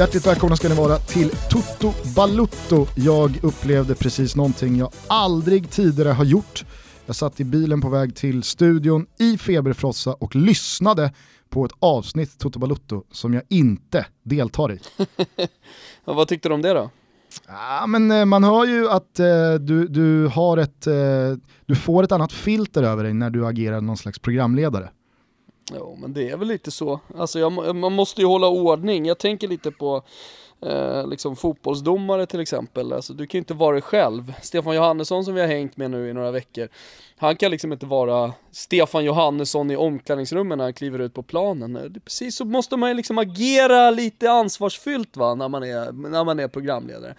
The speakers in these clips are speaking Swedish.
Hjärtligt välkomna ska ni vara till Toto Balutto. Jag upplevde precis någonting jag aldrig tidigare har gjort. Jag satt i bilen på väg till studion i feberfrossa och lyssnade på ett avsnitt Toto Balutto som jag inte deltar i. ja, vad tyckte du om det då? Ja, men eh, man hör ju att eh, du, du, har ett, eh, du får ett annat filter över dig när du agerar någon slags programledare. Jo, men det är väl lite så. Alltså jag, man måste ju hålla ordning. Jag tänker lite på eh, liksom fotbollsdomare till exempel. Alltså, du kan ju inte vara dig själv. Stefan Johannesson som vi har hängt med nu i några veckor. Han kan liksom inte vara Stefan Johannesson i omklädningsrummet när han kliver ut på planen. Precis så måste man ju liksom agera lite ansvarsfyllt va, när man är, när man är programledare.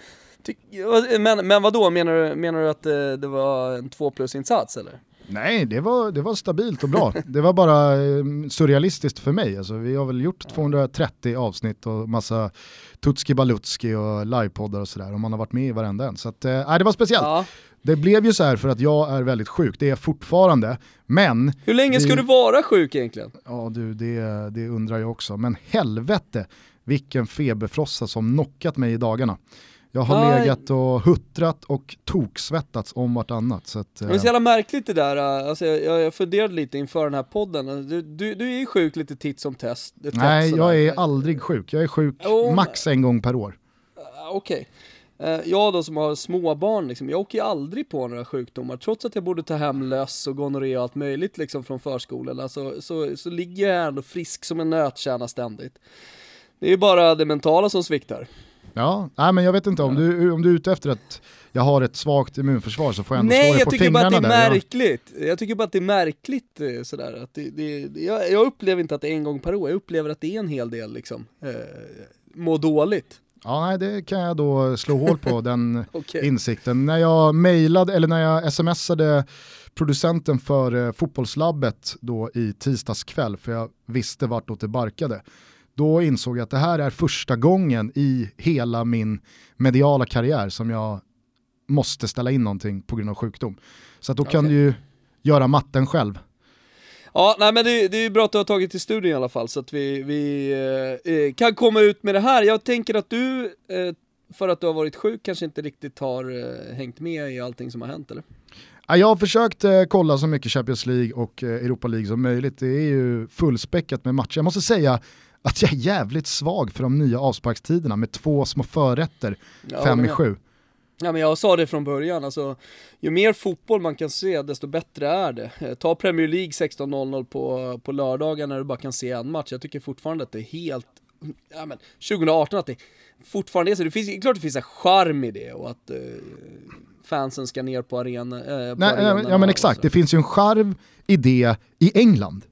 Men, men vadå, menar du, menar du att det, det var en två plus insats eller? Nej, det var, det var stabilt och bra. det var bara eh, surrealistiskt för mig. Alltså, vi har väl gjort 230 avsnitt och massa Tutski Balutski och livepoddar och sådär och man har varit med i varenda en. Så att, äh, det var speciellt. Ja. Det blev ju så här för att jag är väldigt sjuk, det är jag fortfarande. Men... Hur länge ska du vara sjuk egentligen? Ja du, det, det undrar jag också. Men helvete vilken feberfrossa som knockat mig i dagarna. Jag har Nej. legat och huttrat och toksvettats om vartannat. Så att, det är så jävla märkligt det där, alltså jag, jag funderade lite inför den här podden, du, du, du är ju sjuk lite titt som test. Nej, jag är aldrig sjuk. Jag är sjuk oh, max en gång per år. Uh, Okej. Okay. Jag då som har småbarn, liksom, jag åker ju aldrig på några sjukdomar. Trots att jag borde ta hem löss och gonorré och allt möjligt liksom, från förskolorna så, så, så ligger jag ändå frisk som en nötkärna ständigt. Det är ju bara det mentala som sviktar. Ja, nej, men jag vet inte om du, om du är ute efter att jag har ett svagt immunförsvar så får jag ändå Nej, slå dig på fingrarna där. Nej, jag tycker bara att det är märkligt. Jag tycker bara att det är märkligt eh, sådär. Att det, det, jag, jag, upplever inte att det är en gång per år, jag upplever att det är en hel del liksom, eh, må dåligt. Ja, nej, det kan jag då slå hål på, den okay. insikten. När jag mejlade, eller när jag smsade producenten för eh, fotbollslabbet då i tisdags kväll, för jag visste vartåt det barkade, då insåg jag att det här är första gången i hela min mediala karriär som jag måste ställa in någonting på grund av sjukdom. Så då kan okay. du ju göra matten själv. Ja, nej men det, det är bra att du har tagit till studion i alla fall så att vi, vi eh, eh, kan komma ut med det här. Jag tänker att du, eh, för att du har varit sjuk, kanske inte riktigt har eh, hängt med i allting som har hänt eller? Jag har försökt eh, kolla så mycket Champions League och eh, Europa League som möjligt. Det är ju fullspäckat med matcher. Jag måste säga, att jag är jävligt svag för de nya avsparkstiderna med två små förrätter, ja, fem i sju. Ja men jag sa det från början, alltså ju mer fotboll man kan se desto bättre är det. Eh, ta Premier League 16.00 på, på lördagar när du bara kan se en match, jag tycker fortfarande att det är helt, ja men 2018 att det fortfarande är så, det finns, klart det finns en charm i det och att eh, fansen ska ner på, arena, eh, på Nej, arenan. Ja men exakt, det finns ju en charm i det i England.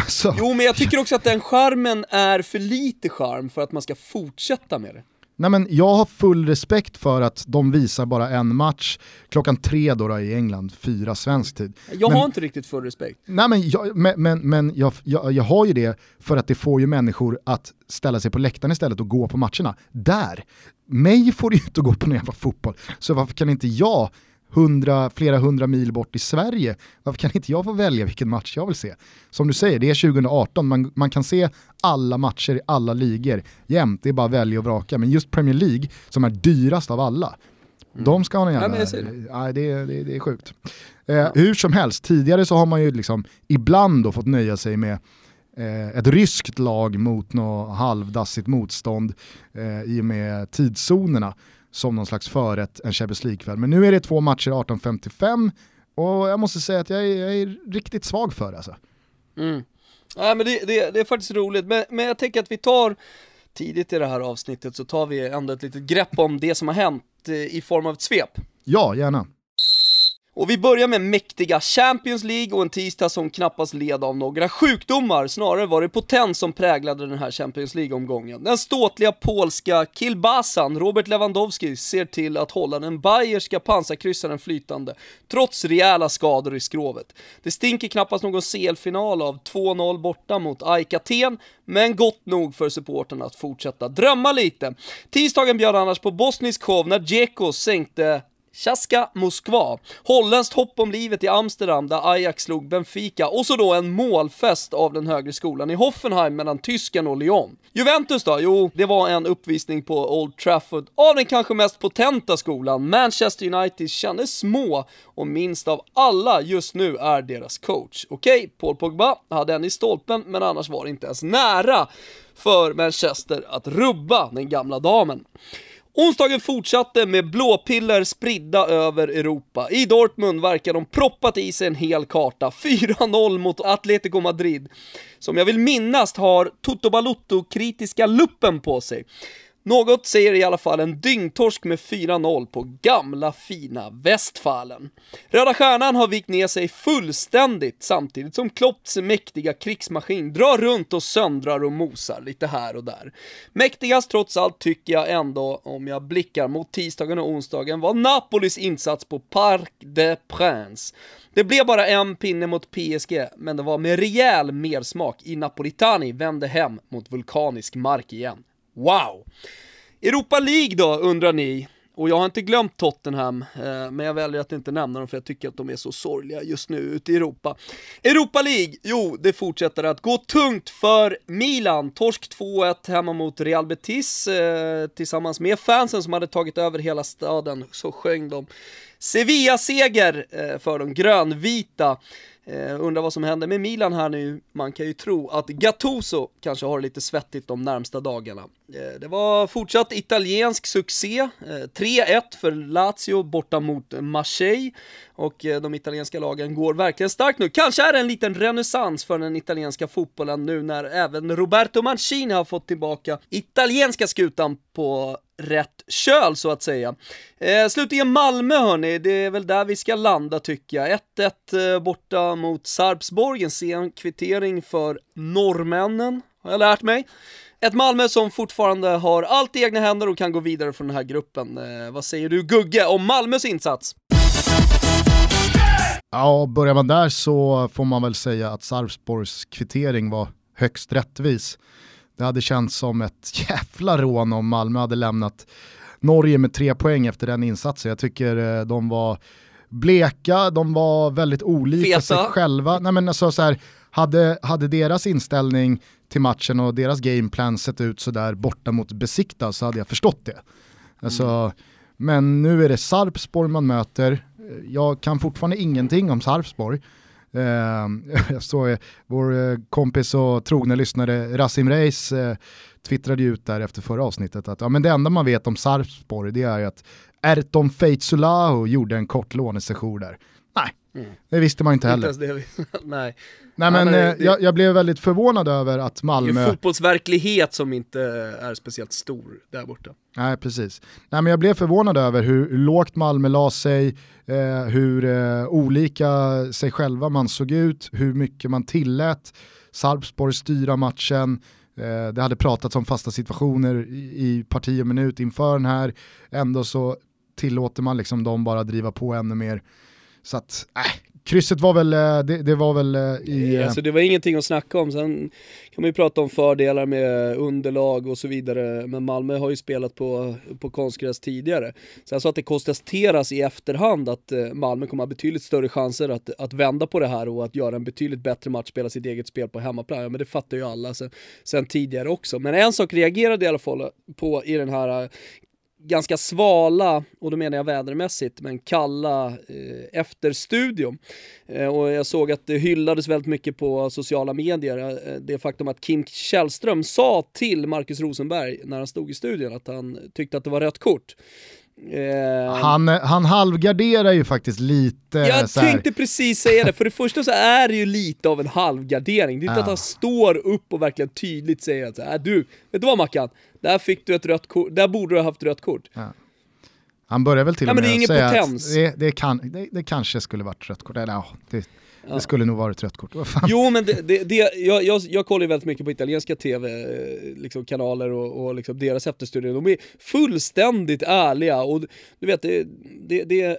Så. Jo men jag tycker också att den charmen är för lite charm för att man ska fortsätta med det. Nej, men jag har full respekt för att de visar bara en match klockan tre då, då i England, fyra svensk tid. Jag men, har inte riktigt full respekt. Nej, men jag, men, men, men jag, jag, jag, har ju det för att det får ju människor att ställa sig på läktaren istället och gå på matcherna. Där! Mig får det ju inte gå på någon jävla fotboll, så varför kan inte jag hundra, flera hundra mil bort i Sverige. Varför kan inte jag få välja vilken match jag vill se? Som du säger, det är 2018, man, man kan se alla matcher i alla ligor jämt, det är bara att välja och vraka. Men just Premier League, som är dyrast av alla, mm. de ska ha jävla... Ja, det, det, det, det är sjukt. Eh, ja. Hur som helst, tidigare så har man ju liksom ibland då fått nöja sig med eh, ett ryskt lag mot något halvdassigt motstånd eh, i och med tidszonerna som någon slags förrätt en Champions League-kväll. Men nu är det två matcher 18.55 och jag måste säga att jag är, jag är riktigt svag för det alltså. Mm. Ja, men det, det, det, är faktiskt roligt, men, men jag tänker att vi tar tidigt i det här avsnittet så tar vi ändå ett litet grepp om det som har hänt eh, i form av ett svep. Ja, gärna. Och vi börjar med mäktiga Champions League och en tisdag som knappast led av några sjukdomar, snarare var det potens som präglade den här Champions League-omgången. Den ståtliga polska Kilbasan, Robert Lewandowski, ser till att hålla den bayerska pansarkryssaren flytande, trots rejäla skador i skrovet. Det stinker knappast någon CL-final av 2-0 borta mot AIK Aten, men gott nog för supporterna att fortsätta drömma lite. Tisdagen bjöd annars på bosnisk show när Dzeko sänkte Chaska Moskva, holländskt hopp om livet i Amsterdam där Ajax slog Benfica och så då en målfest av den högre skolan i Hoffenheim mellan tysken och Lyon. Juventus då? Jo, det var en uppvisning på Old Trafford av den kanske mest potenta skolan. Manchester United kändes små och minst av alla just nu är deras coach. Okej, okay, Paul Pogba hade en i stolpen men annars var det inte ens nära för Manchester att rubba den gamla damen. Onsdagen fortsatte med blåpiller spridda över Europa. I Dortmund verkar de proppat i sig en hel karta. 4-0 mot Atletico Madrid. Som jag vill minnas har Toto Balutto-kritiska luppen på sig. Något säger i alla fall en dyngtorsk med 4-0 på gamla fina Västfalen. Röda Stjärnan har vikt ner sig fullständigt samtidigt som Klopps mäktiga krigsmaskin drar runt och söndrar och mosar lite här och där. Mäktigast trots allt tycker jag ändå, om jag blickar mot tisdagen och onsdagen, var Napolis insats på Parc des Princes. Det blev bara en pinne mot PSG, men det var med rejäl mersmak i Napolitani vände hem mot vulkanisk mark igen. Wow! Europa League då, undrar ni? Och jag har inte glömt Tottenham, eh, men jag väljer att inte nämna dem för jag tycker att de är så sorgliga just nu ute i Europa. Europa League, jo, det fortsätter att gå tungt för Milan. Torsk 2-1 hemma mot Real Betis, eh, tillsammans med fansen som hade tagit över hela staden, så sjöng de Sevilla-seger eh, för de grönvita. Uh, undrar vad som händer med Milan här nu. Man kan ju tro att Gattuso kanske har det lite svettigt de närmsta dagarna. Uh, det var fortsatt italiensk succé. Uh, 3-1 för Lazio borta mot Marseille. Och de italienska lagen går verkligen starkt nu. Kanske är det en liten renässans för den italienska fotbollen nu när även Roberto Mancini har fått tillbaka italienska skutan på rätt köl så att säga. Eh, slutligen Malmö hörni, det är väl där vi ska landa tycker jag. 1-1 eh, borta mot Sarpsborg, en sen kvittering för norrmännen, har jag lärt mig. Ett Malmö som fortfarande har allt i egna händer och kan gå vidare från den här gruppen. Eh, vad säger du Gugge om Malmös insats? Ja, börjar man där så får man väl säga att Sarpsborgs kvittering var högst rättvis. Det hade känts som ett jävla rån om Malmö hade lämnat Norge med tre poäng efter den insatsen. Jag tycker eh, de var bleka, de var väldigt olika Feta. sig själva. Nej, men alltså, så här, hade, hade deras inställning till matchen och deras gameplan sett ut sådär borta mot Besikta så hade jag förstått det. Alltså, mm. Men nu är det Sarpsborg man möter. Jag kan fortfarande ingenting om Sarpsborg. Eh, jag såg vår eh, kompis och trogna lyssnare Rasim Reis eh, twittrade ut där efter förra avsnittet att ja, men det enda man vet om Sarpsborg det är ju att Erton Feitsulahu gjorde en kort lånesession där. Nej, mm. det visste man inte heller. Inte det, nej. Nej men, men det, jag, jag, blev väldigt förvånad över att Malmö... Det är fotbollsverklighet som inte är speciellt stor där borta. Nej precis. Nej men jag blev förvånad över hur lågt Malmö la sig, eh, hur eh, olika sig själva man såg ut, hur mycket man tillät Sarpsborg styra matchen. Eh, det hade pratats om fasta situationer i, i parti och minut inför den här, ändå så tillåter man liksom dem bara driva på ännu mer. Så att, äh, Krysset var väl, eh, det, det, var väl eh, i... Alltså det var ingenting att snacka om. Sen kan man ju prata om fördelar med underlag och så vidare. Men Malmö har ju spelat på, på konstgräs tidigare. Sen så att det konstateras i efterhand att eh, Malmö kommer ha betydligt större chanser att, att vända på det här och att göra en betydligt bättre match, spela sitt eget spel på hemmaplan. Ja, men det fattar ju alla sen, sen tidigare också. Men en sak reagerade i alla fall på i den här ganska svala, och då menar jag vädermässigt, men kalla eh, efter studion. Eh, och jag såg att det hyllades väldigt mycket på sociala medier, eh, det faktum att Kim Källström sa till Marcus Rosenberg när han stod i studion att han tyckte att det var rött kort. Eh, han, han halvgarderar ju faktiskt lite. Jag tänkte precis säga det, för det första så är det ju lite av en halvgardering. Det är inte ja. att han står upp och verkligen tydligt säger att äh, du, vet du vad Mackan? Där fick du ett rött kort, där borde du ha haft rött kort. Ja. Han börjar väl till och med ja, säga potens. att det, det, kan, det, det, kanske skulle varit rött kort. Eller, ja, det, Ja. Det skulle nog varit rött kort. Jo men det, det, det, jag, jag, jag kollar ju väldigt mycket på italienska tv-kanaler liksom, och, och liksom deras efterstudier. De är fullständigt ärliga och du vet, det, det, det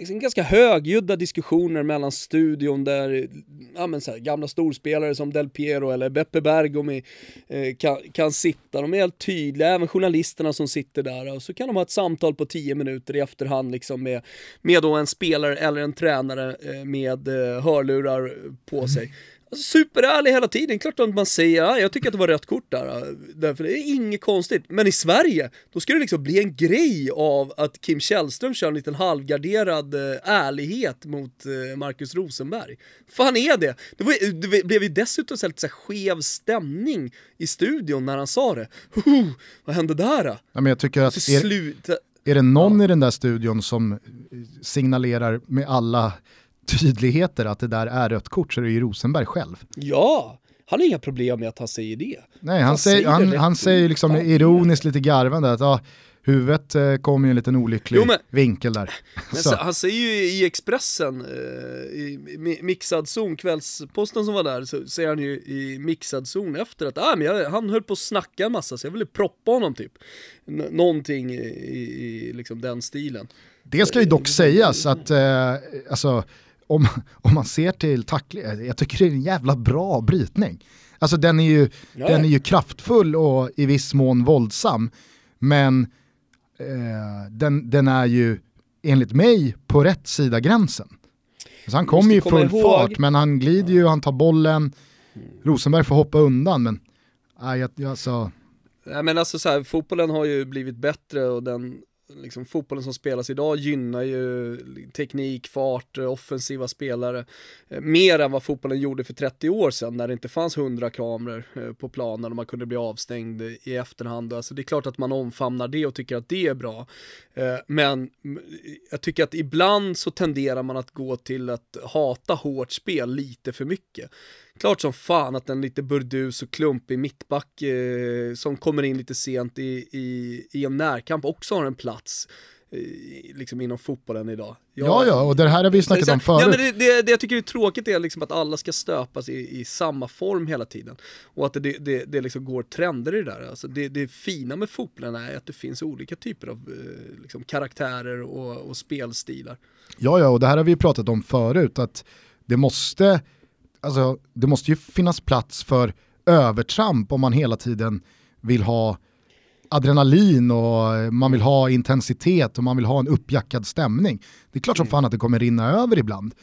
liksom ganska högljudda diskussioner mellan studion där ja, men så här, gamla storspelare som Del Piero eller Beppe Bergomi eh, kan, kan sitta. De är helt tydliga, även journalisterna som sitter där. Och så kan de ha ett samtal på tio minuter i efterhand liksom med, med då en spelare eller en tränare eh, med eh, hörlurar på sig. Alltså, superärlig hela tiden, klart att man säger ja, jag tycker att det var rött kort där, därför det är inget konstigt. Men i Sverige, då ska det liksom bli en grej av att Kim Källström kör en liten halvgarderad eh, ärlighet mot eh, Marcus Rosenberg. fan är det? Det, var, det blev ju dessutom så lite så skev stämning i studion när han sa det. Hoho, vad hände där då? Ja, men jag tycker att är, är det någon ja. i den där studion som signalerar med alla tydligheter att det där är rött kort så är det ju Rosenberg själv. Ja, han har inga problem med att han säger det. Nej, han, han säger, han, han säger liksom ironiskt lite garvande att ja, huvudet eh, kom i en liten olycklig jo, men, vinkel där. Men han säger ju i Expressen, eh, i mixad zon, kvällsposten som var där, så säger han ju i mixad zon efter att ah, men jag, han höll på att snacka en massa så jag ville proppa honom typ. N någonting i, i liksom den stilen. Det ska ju dock sägas att, eh, alltså, om, om man ser till tackling, jag tycker det är en jävla bra brytning. Alltså den är ju, ja. den är ju kraftfull och i viss mån våldsam, men eh, den, den är ju enligt mig på rätt sida gränsen. Alltså han kommer ju full ihåg. fart, men han glider ju, han tar bollen, Rosenberg får hoppa undan, men nej, jag, alltså... Nej men alltså så här, fotbollen har ju blivit bättre och den liksom, fotbollen som spelas idag gynnar ju teknik, fart, eh, offensiva spelare eh, mer än vad fotbollen gjorde för 30 år sedan när det inte fanns 100 kameror eh, på planen och man kunde bli avstängd i efterhand. Alltså det är klart att man omfamnar det och tycker att det är bra. Men jag tycker att ibland så tenderar man att gå till att hata hårt spel lite för mycket klart som fan att en lite burdus och klumpig mittback eh, som kommer in lite sent i, i, i en närkamp också har en plats eh, liksom inom fotbollen idag. Jag, ja, ja, och det här har vi snackat om förut. Ja, men det, det, det jag tycker är tråkigt är liksom att alla ska stöpas i, i samma form hela tiden. Och att det, det, det liksom går trender i det där. Alltså det, det fina med fotbollen är att det finns olika typer av eh, liksom, karaktärer och, och spelstilar. Ja, ja, och det här har vi pratat om förut, att det måste alltså, det måste ju finnas plats för övertramp om man hela tiden vill ha adrenalin och man vill ha intensitet och man vill ha en uppjackad stämning. Det är klart som mm. fan att det kommer rinna över ibland.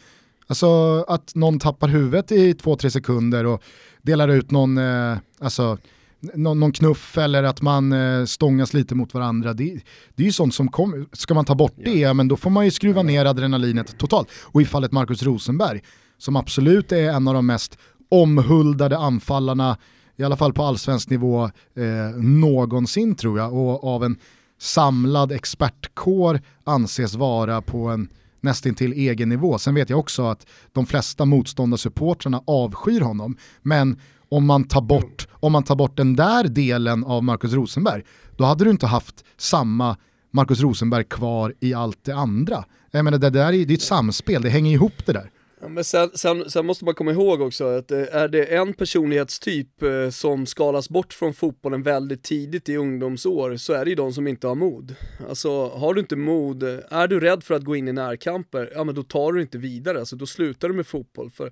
Alltså att någon tappar huvudet i två-tre sekunder och delar ut någon, eh, alltså, någon, någon, knuff eller att man eh, stångas lite mot varandra. Det, det är ju sånt som kommer, ska man ta bort det, men då får man ju skruva ner adrenalinet totalt. Och i fallet Marcus Rosenberg, som absolut är en av de mest omhuldade anfallarna, i alla fall på allsvensk nivå, eh, någonsin tror jag, och av en samlad expertkår anses vara på en nästintill egen nivå. Sen vet jag också att de flesta motståndarsupportrarna avskyr honom, men om man, tar bort, om man tar bort den där delen av Marcus Rosenberg, då hade du inte haft samma Marcus Rosenberg kvar i allt det andra. Jag menar, det där är, det är ett samspel, det hänger ihop det där. Ja, men sen, sen, sen, måste man komma ihåg också att eh, är det en personlighetstyp eh, som skalas bort från fotbollen väldigt tidigt i ungdomsår så är det ju de som inte har mod. Alltså har du inte mod, eh, är du rädd för att gå in i närkamper, ja men då tar du inte vidare, alltså då slutar du med fotboll. För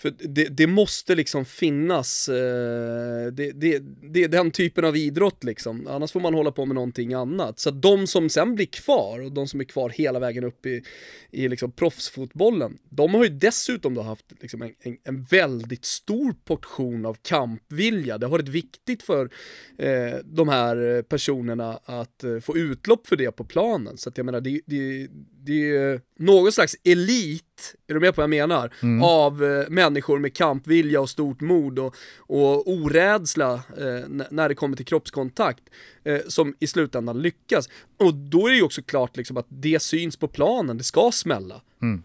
för det, det, måste liksom finnas, eh, det, det, det, är den typen av idrott liksom. Annars får man hålla på med någonting annat. Så att de som sen blir kvar, och de som är kvar hela vägen upp i, i liksom proffsfotbollen, de har ju dessutom då haft liksom en, en, en väldigt stor portion av kampvilja. Det har varit viktigt för eh, de här personerna att eh, få utlopp för det på planen. Så att jag menar, det, det, det är någon slags elit, är du med på vad jag menar? Mm. Av eh, människor med kampvilja och stort mod och, och orädsla eh, när det kommer till kroppskontakt eh, som i slutändan lyckas. Och då är det ju också klart liksom att det syns på planen, det ska smälla. Mm.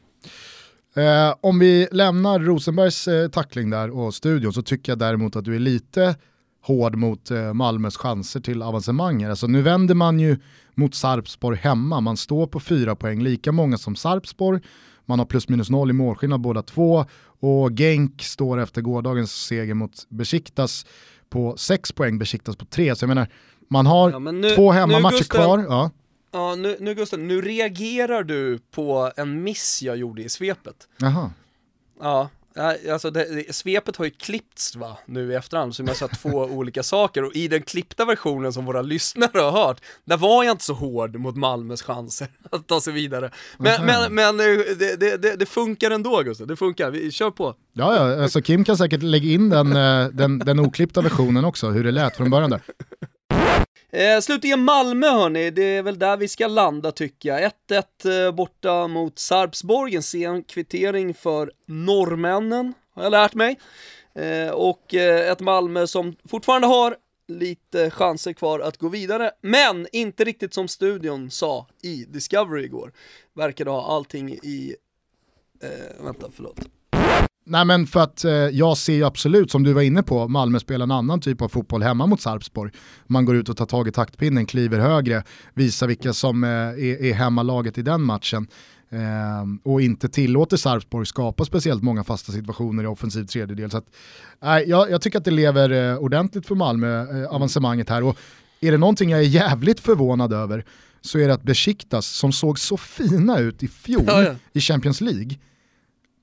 Eh, om vi lämnar Rosenbergs eh, tackling där och studion så tycker jag däremot att du är lite hård mot eh, Malmös chanser till avancemanger. Alltså nu vänder man ju mot Sarpsborg hemma, man står på fyra poäng, lika många som Sarpsborg, man har plus minus noll i målskillnad båda två och Genk står efter gårdagens seger mot Besiktas på sex poäng, Besiktas på tre. Så jag menar, man har ja, nu, två hemmamatcher kvar. Ja. Ja, nu, nu Gusten, nu reagerar du på en miss jag gjorde i svepet. Jaha. Ja, alltså det, det, svepet har ju klippts va, nu i efterhand, så jag har sett två olika saker och i den klippta versionen som våra lyssnare har hört, där var jag inte så hård mot Malmös chanser att ta sig vidare. Men, mm. men, men eh, det, det, det, funkar ändå Gustav, det funkar, vi kör på. Ja, ja, alltså Kim kan säkert lägga in den, eh, den, den oklippta versionen också, hur det lät från början där. Eh, slutligen Malmö hörni, det är väl där vi ska landa tycker jag. 1-1 eh, borta mot Sarpsborg, en sen kvittering för norrmännen, har jag lärt mig. Eh, och eh, ett Malmö som fortfarande har lite chanser kvar att gå vidare, men inte riktigt som studion sa i Discovery igår. Verkade ha allting i... Eh, vänta, förlåt. Nej men för att eh, jag ser ju absolut, som du var inne på, Malmö spelar en annan typ av fotboll hemma mot Sarpsborg. Man går ut och tar tag i taktpinnen, kliver högre, visar vilka som eh, är, är hemmalaget i den matchen. Eh, och inte tillåter Sarpsborg skapa speciellt många fasta situationer i offensiv tredjedel. Så att, eh, jag, jag, tycker att det lever eh, ordentligt för Malmö, eh, avancemanget här. Och är det någonting jag är jävligt förvånad över så är det att Besiktas, som såg så fina ut i fjol ja, ja. i Champions League,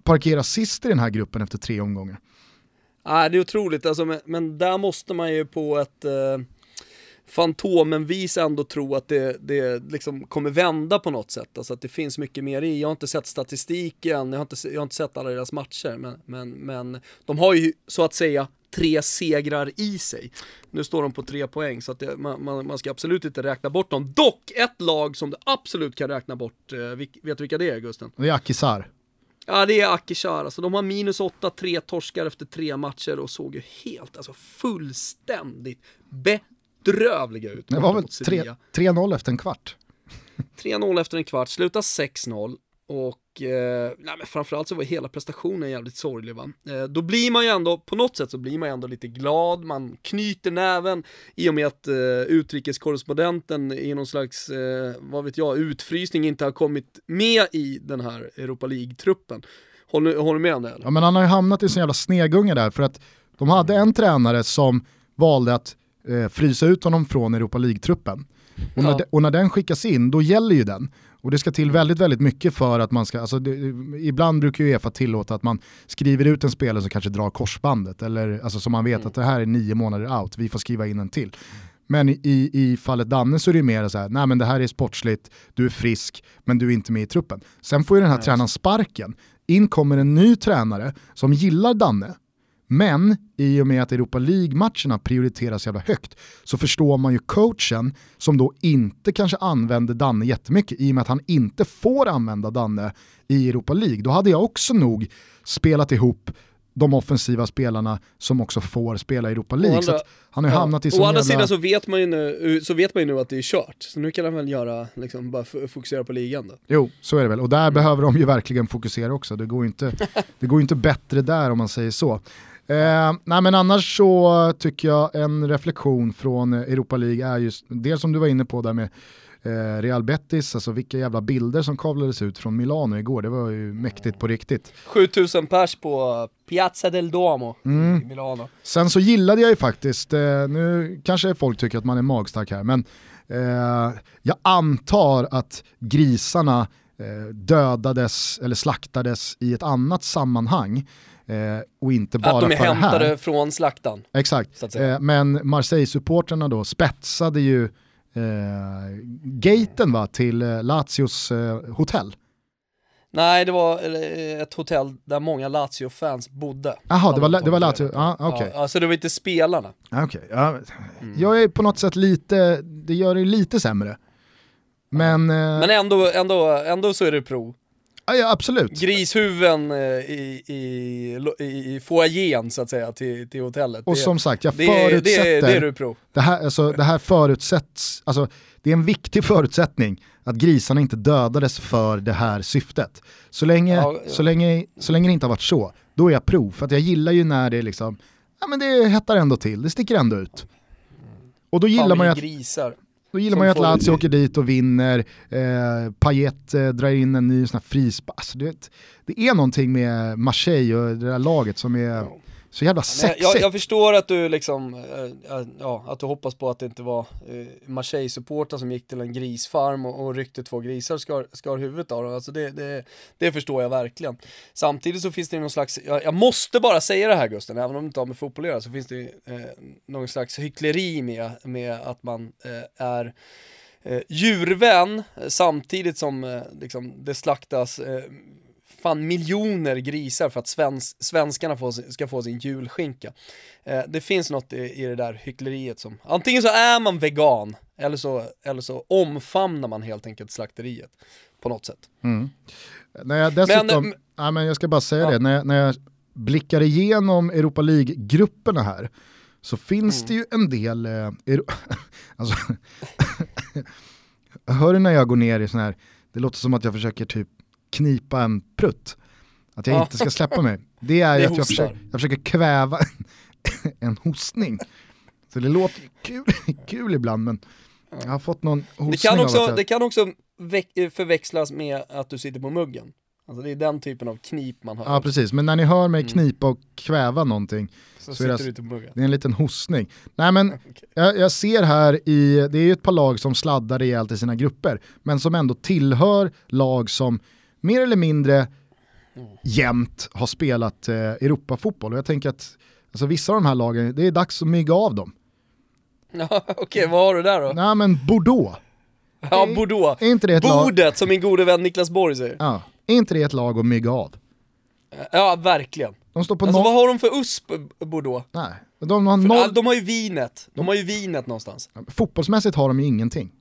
parkera sist i den här gruppen efter tre omgångar. Nej, det är otroligt, alltså, men, men där måste man ju på ett eh, fantomenvis ändå tro att det, det liksom kommer vända på något sätt. Alltså att det finns mycket mer i. Jag har inte sett statistiken, jag har inte, jag har inte sett alla deras matcher, men, men, men de har ju så att säga tre segrar i sig. Nu står de på tre poäng, så att det, man, man, man, ska absolut inte räkna bort dem. Dock ett lag som du absolut kan räkna bort, eh, vet du vilka det är Gusten? Det är Akisar. Ja det är Akishar, alltså de har minus 8, tre torskar efter tre matcher och såg ju helt, alltså fullständigt bedrövliga ut. Det var väl 3-0 efter en kvart? 3-0 efter en kvart, slutar 6-0 och eh, nej, men framförallt så var hela prestationen jävligt sorglig va. Eh, då blir man ju ändå, på något sätt så blir man ju ändå lite glad, man knyter näven i och med att eh, utrikeskorrespondenten i någon slags, eh, vad vet jag, utfrysning inte har kommit med i den här Europa League-truppen. Håller, håller du med om det? Eller? Ja men han har ju hamnat i en sån jävla snegunga där för att de hade en tränare som valde att eh, frysa ut honom från Europa League-truppen. Och, ja. och när den skickas in, då gäller ju den. Och det ska till väldigt, väldigt mycket för att man ska, alltså det, ibland brukar ju Uefa tillåta att man skriver ut en spelare som kanske drar korsbandet, eller alltså som man vet mm. att det här är nio månader out, vi får skriva in en till. Men i, i fallet Danne så är det mer så här, nej men det här är sportsligt, du är frisk, men du är inte med i truppen. Sen får ju den här nej. tränaren sparken, in kommer en ny tränare som gillar Danne, men i och med att Europa League-matcherna prioriteras jävla högt så förstår man ju coachen som då inte kanske använder Danne jättemycket i och med att han inte får använda Danne i Europa League. Då hade jag också nog spelat ihop de offensiva spelarna som också får spela i Europa League. Andra, han har ja. hamnat i Å andra jävla... sidan så vet, man ju nu, så vet man nu att det är kört, så nu kan han väl göra, liksom, bara fokusera på ligan då. Jo, så är det väl. Och där mm. behöver de ju verkligen fokusera också. Det går ju inte, det går inte bättre där om man säger så. Eh, nej men annars så tycker jag en reflektion från Europa League är just, dels som du var inne på där med eh, Real Betis, alltså vilka jävla bilder som kavlades ut från Milano igår, det var ju mäktigt på riktigt. 7000 pers på Piazza del Duomo mm. i Milano. Sen så gillade jag ju faktiskt, eh, nu kanske folk tycker att man är magstark här, men eh, jag antar att grisarna eh, dödades eller slaktades i ett annat sammanhang och inte bara för det här. Att de är hämtade från slaktan. Exakt, eh, men Marseille-supporterna då spetsade ju eh, gaten va, till eh, Lazios eh, hotell. Nej, det var eh, ett hotell där många Lazio-fans bodde. Jaha, det var, det var Lazio, ah, okej. Okay. Ja, alltså det var inte spelarna. Ah, okay. Ja, mm. Jag är på något sätt lite, det gör det lite sämre. Men, Men ändå, ändå, ändå så är det prov. Ja, ja, absolut. Grishuven eh, i, i, i foajén så att säga till, till hotellet. Och det, som sagt, jag det, förutsätter... Det, det är du pro. Det här, alltså, det här förutsätts, alltså, det är en viktig förutsättning att grisarna inte dödades för det här syftet. Så länge, ja, ja. Så länge, så länge det inte har varit så, då är jag pro. För att jag gillar ju när det liksom, ja men det hettar ändå till, det sticker ändå ut. Och då gillar man ju att... Grisar. Då gillar man ju att Lazio åker dit och vinner, eh, Payet eh, drar in en ny sån här frispark. Alltså, det, det är någonting med Marseille och det där laget som är Så jävla sexigt. Jag, jag, förstår att du liksom, äh, ja, att du hoppas på att det inte var äh, Marseille-supportrar som gick till en grisfarm och, och ryckte två grisar och skar, skar huvudet av dem. Alltså det, det, det, förstår jag verkligen. Samtidigt så finns det någon slags, jag, jag måste bara säga det här Gusten, även om det inte har med fotboll att göra, så finns det äh, någon slags hyckleri med, med att man är eh, djurvän samtidigt som eh, liksom, det slaktas eh, fan miljoner grisar för att svens svenskarna får, ska få sin julskinka. Eh, det finns något i, i det där hyckleriet som, antingen så är man vegan, eller så, eller så omfamnar man helt enkelt slakteriet på något sätt. Mm. När jag dessutom, men, ja, men jag ska bara säga ja. det, när jag, när jag blickar igenom Europa League-grupperna här, så finns mm. det ju en del, eh, alltså, hör du när jag går ner i sån här, det låter som att jag försöker typ knipa en prutt. Att jag ja. inte ska släppa mig. Det är ju att jag försöker, jag försöker kväva en, hostning. Så det låter kul, kul ibland men jag har fått någon hostning det kan också, jag... Det kan också förväxlas med att du sitter på muggen. Alltså det är den typen av knip man hör. Ja precis, men när ni hör mig mm. knipa och kväva någonting så, så är det, det är en liten hostning. Nej men okay. jag, jag, ser här i, det är ju ett par lag som sladdar rejält i sina grupper, men som ändå tillhör lag som mer eller mindre jämt har spelat eh, Europafotboll. Och jag tänker att alltså, vissa av de här lagen, det är dags att mygga av dem. Okej, okay, vad har du där då? Nej men Bordeaux. Ja, Bordeaux. Är inte det ett Bordet, lag... som min gode vän Niklas Borg säger. Ja, är inte det ett lag att mygga av? Ja, verkligen. De står på alltså vad har de för USP, Bordeaux? Nej, de har, noll... de har ju vinet. De har ju vinet någonstans. Fotbollsmässigt har de ju ingenting.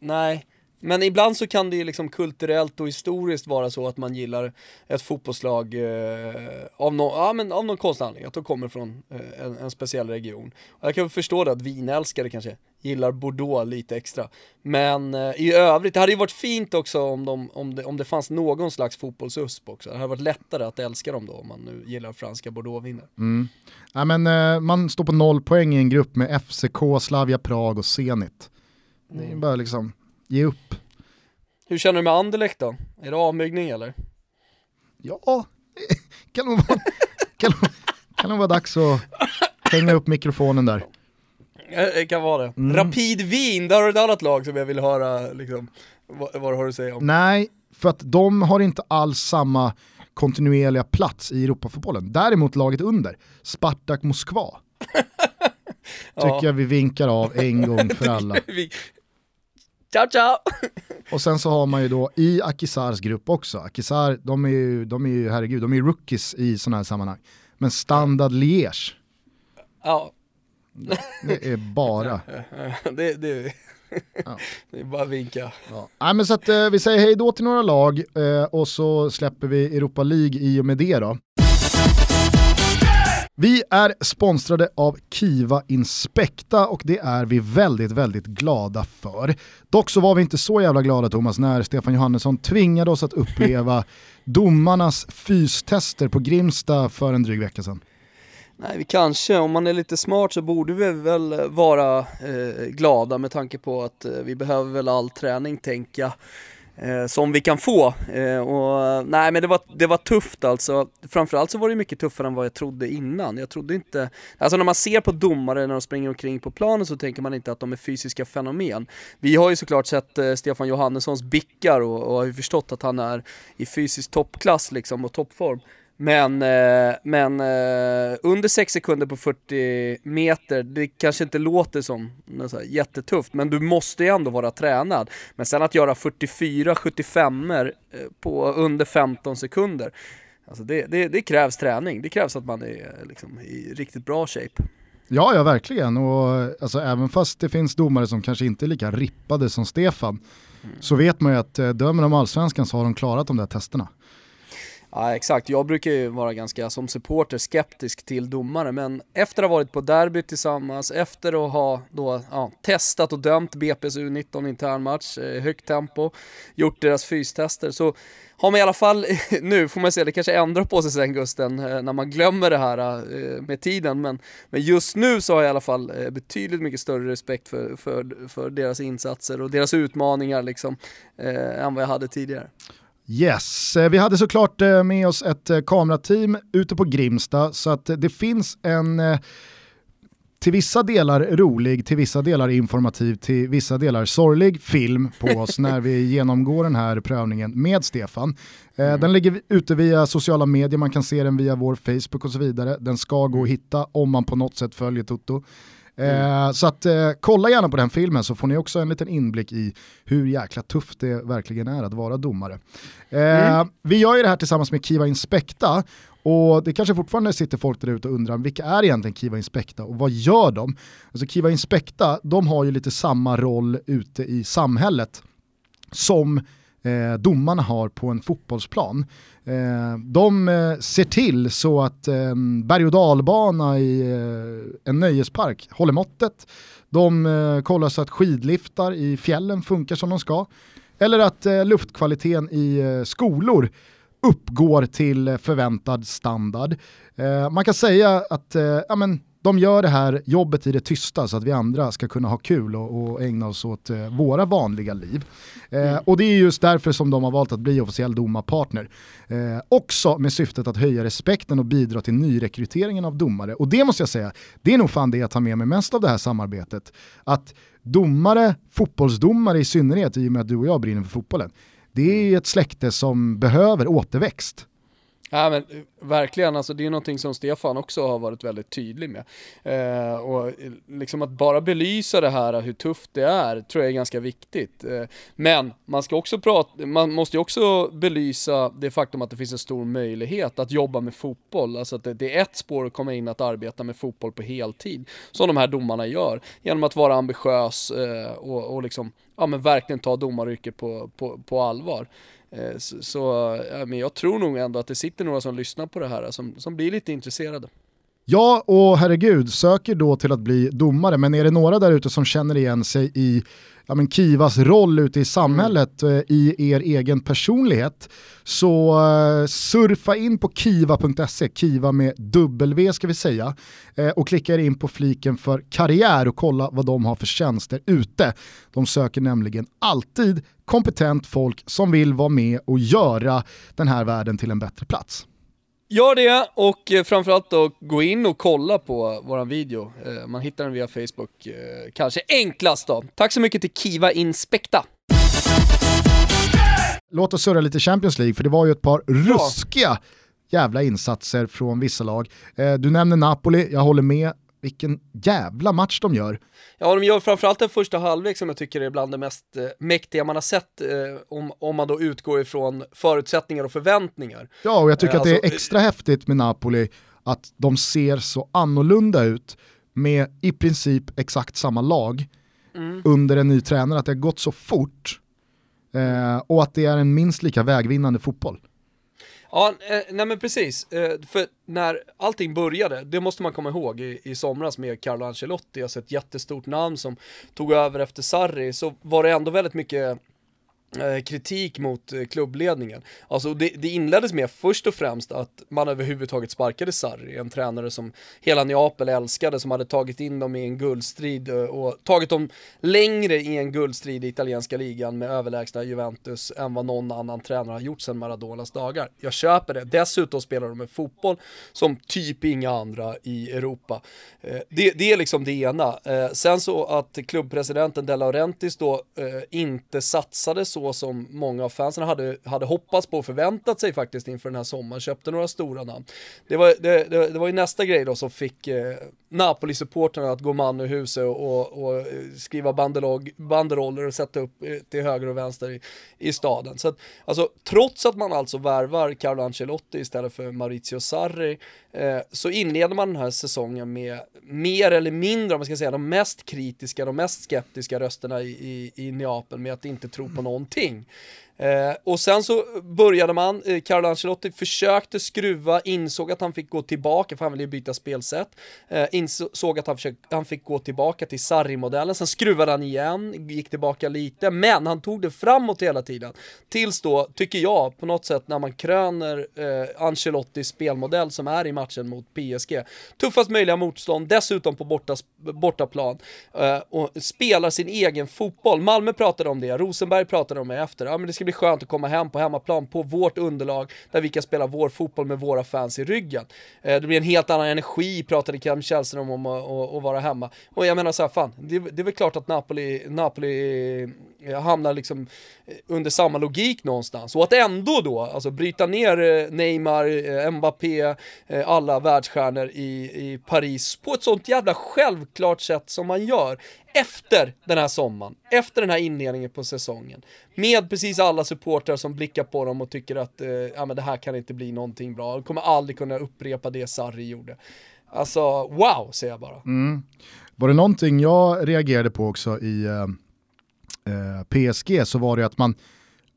Nej, men ibland så kan det ju liksom kulturellt och historiskt vara så att man gillar ett fotbollslag eh, av, no ja, men av någon konstig anledning, att de kommer från eh, en, en, speciell region. Och jag kan förstå det att vinälskare kanske gillar Bordeaux lite extra. Men eh, i övrigt, det hade ju varit fint också om, de, om, det, om det fanns någon slags fotbollsusp också. Det hade varit lättare att älska dem då om man nu gillar franska Bordeaux-viner. Mm. Ja, men, eh, man står på noll poäng i en grupp med FCK, Slavia Prag och Zenit. Det är mm. bara liksom ge upp. Hur känner du med Anderlecht då? Är det avmygning eller? Ja, kan nog vara, kan, kan nog vara dags att hänga upp mikrofonen där. Det kan vara det. Mm. Rapid Wien, där har du ett annat lag som jag vill höra liksom, vad, vad har du att säga om. Nej, för att de har inte alls samma kontinuerliga plats i Europafotbollen. Däremot laget under, Spartak Moskva. Tycker ja. jag vi vinkar av en gång för alla. Ciao ciao! Och sen så har man ju då i Akisars grupp också, Akisar, de är ju, de är ju herregud, de är ju rookies i sådana här sammanhang. Men Standard Liège, ja. det är bara... det, det, ja. det är bara att vinka. Ja. Nej, men så att, eh, vi säger hej då till några lag eh, och så släpper vi Europa League i och med det då. Vi är sponsrade av Kiva Inspekta och det är vi väldigt, väldigt glada för. Dock så var vi inte så jävla glada Thomas när Stefan Johannesson tvingade oss att uppleva domarnas fystester på Grimsta för en dryg vecka sedan. Nej, vi kanske, om man är lite smart så borde vi väl vara eh, glada med tanke på att eh, vi behöver väl all träning tänka eh, som vi kan få. Eh, och, nej men det var, det var tufft alltså. Framförallt så var det mycket tuffare än vad jag trodde innan. Jag trodde inte, alltså när man ser på domare när de springer omkring på planen så tänker man inte att de är fysiska fenomen. Vi har ju såklart sett eh, Stefan Johannessons bickar och, och har ju förstått att han är i fysisk toppklass liksom och toppform. Men, eh, men eh, under 6 sekunder på 40 meter, det kanske inte låter som så jättetufft, men du måste ju ändå vara tränad. Men sen att göra 44-75 eh, på under 15 sekunder, alltså det, det, det, krävs träning. Det krävs att man är liksom, i riktigt bra shape. Ja, ja verkligen. Och alltså, även fast det finns domare som kanske inte är lika rippade som Stefan, mm. så vet man ju att dömer de allsvenskan så har de klarat de där testerna. Ja exakt, jag brukar ju vara ganska som supporter skeptisk till domare men efter att ha varit på derby tillsammans, efter att ha då, ja, testat och dömt BP's U19 internmatch, eh, högt tempo, gjort deras fystester så har man i alla fall, nu får man se, det kanske ändrar på sig sen Gusten eh, när man glömmer det här eh, med tiden men, men just nu så har jag i alla fall betydligt mycket större respekt för, för, för deras insatser och deras utmaningar liksom än vad jag hade tidigare. Yes, eh, vi hade såklart eh, med oss ett eh, kamerateam ute på Grimsta så att det finns en till vissa delar rolig, till vissa delar informativ, till vissa delar sorglig film på oss när vi genomgår den här prövningen med Stefan. Mm. Den ligger ute via sociala medier, man kan se den via vår Facebook och så vidare. Den ska gå att hitta om man på något sätt följer Toto. Mm. Eh, så att, eh, kolla gärna på den filmen så får ni också en liten inblick i hur jäkla tufft det verkligen är att vara domare. Eh, mm. Vi gör ju det här tillsammans med Kiva Inspekta och det kanske fortfarande sitter folk där ute och undrar vilka är egentligen Kiva Inspekta och vad gör de? Alltså Kiva Inspekta, de har ju lite samma roll ute i samhället som eh, domarna har på en fotbollsplan. Eh, de eh, ser till så att eh, berg och dalbana i eh, en nöjespark håller måttet. De eh, kollar så att skidliftar i fjällen funkar som de ska. Eller att eh, luftkvaliteten i eh, skolor uppgår till eh, förväntad standard. Eh, man kan säga att eh, ja, men, de gör det här jobbet i det tysta så att vi andra ska kunna ha kul och, och ägna oss åt eh, våra vanliga liv. Eh, mm. Och det är just därför som de har valt att bli officiell domarpartner. Eh, också med syftet att höja respekten och bidra till nyrekryteringen av domare. Och det måste jag säga, det är nog fan det jag tar med mig mest av det här samarbetet. Att domare, fotbollsdomare i synnerhet, i och med att du och jag brinner för fotbollen, det är ett släkte som behöver återväxt. Ja men eh, verkligen, alltså det är någonting som Stefan också har varit väldigt tydlig med. Eh, och eh, liksom att bara belysa det här hur tufft det är tror jag är ganska viktigt. Eh, men man ska också prata, man måste ju också belysa det faktum att det finns en stor möjlighet att jobba med fotboll. Alltså att det, det är ett spår att komma in att arbeta med fotboll på heltid, som de här domarna gör, genom att vara ambitiös eh, och, och liksom, ja men verkligen ta domaryrket på, på, på allvar. Eh, så, så ja, men jag tror nog ändå att det sitter några som lyssnar på det här som, som blir lite intresserade. Ja, och herregud, söker då till att bli domare, men är det några där ute som känner igen sig i ja, men Kivas roll ute i samhället mm. i er egen personlighet så uh, surfa in på kiva.se, Kiva med W ska vi säga, uh, och klicka er in på fliken för karriär och kolla vad de har för tjänster ute. De söker nämligen alltid kompetent folk som vill vara med och göra den här världen till en bättre plats. Gör det och eh, framförallt då gå in och kolla på våran video. Eh, man hittar den via Facebook, eh, kanske enklast då. Tack så mycket till Kiva Inspekta. Låt oss surra lite Champions League, för det var ju ett par ruskiga jävla insatser från vissa lag. Du nämner Napoli, jag håller med vilken jävla match de gör. Ja, de gör framförallt den första halvlek som jag tycker är bland det mest eh, mäktiga man har sett, eh, om, om man då utgår ifrån förutsättningar och förväntningar. Ja, och jag tycker eh, att det är alltså, extra häftigt med Napoli att de ser så annorlunda ut med i princip exakt samma lag mm. under en ny tränare, att det har gått så fort eh, och att det är en minst lika vägvinnande fotboll. Ja, eh, nej men precis. Eh, för när allting började, det måste man komma ihåg i, i somras med Carlo Ancelotti, alltså ett jättestort namn som tog över efter Sarri, så var det ändå väldigt mycket Eh, kritik mot eh, klubbledningen. Alltså det, det, inleddes med först och främst att man överhuvudtaget sparkade Sarri, en tränare som hela Neapel älskade, som hade tagit in dem i en guldstrid eh, och tagit dem längre i en guldstrid i italienska ligan med överlägsna Juventus än vad någon annan tränare har gjort sedan Maradonas dagar. Jag köper det. Dessutom spelar de en fotboll som typ inga andra i Europa. Det, det är liksom det ena. Sen så att klubbpresidenten De Laurentiis då inte satsade så så som många av fansen hade, hade hoppats på och förväntat sig faktiskt inför den här sommaren, köpte några stora namn. Det var, det, det, det var ju nästa grej då som fick eh, Napoli-supporterna att gå man ur huset och, och, skriva banderolog, banderoller och sätta upp eh, till höger och vänster i, i staden. Så att, alltså, trots att man alltså värvar Carlo Ancelotti istället för Maurizio Sarri eh, så inleder man den här säsongen med mer eller mindre, om man ska säga, de mest kritiska, de mest skeptiska rösterna i, i, i Neapel med att inte tro på någonting. Eh, och sen så började man, eh, Carlo Ancelotti försökte skruva, insåg att han fick gå tillbaka, för han ville ju byta spelsätt, eh, insåg att han, försökte, han fick gå tillbaka till Sarri-modellen, sen skruvade han igen, gick tillbaka lite, men han tog det framåt hela tiden. Tills då, tycker jag, på något sätt när man kröner eh, Ancelottis spelmodell som är i matchen mot PSG, tuffast möjliga motstånd, dessutom på borta, bortaplan, eh, och spelar sin egen fotboll. Malmö pratade om det, Rosenberg pratade om det efter, ja men det ska bli skönt att komma hem på hemmaplan på vårt underlag där vi kan spela vår fotboll med våra fans i ryggen. Eh, det blir en helt annan energi, pratade Cam Källström om att vara hemma. Och jag menar så här, fan, det, det är väl klart att Napoli, Napoli Eh, hamnar liksom eh, under samma logik någonstans. Och att ändå då, alltså bryta ner eh, Neymar, Mbappé, alla världsstjärnor i, i Paris på ett sånt jävla självklart sätt som man gör efter den här sommaren, efter den här inledningen på säsongen. Med precis alla supportrar som blickar på dem och tycker att eh, ja, men det här kan inte bli någonting bra. De kommer aldrig kunna upprepa det Sarri gjorde. Alltså, wow, säger jag bara. Mm. Var det någonting jag reagerade på också i eh, Eh, PSG så var det att man,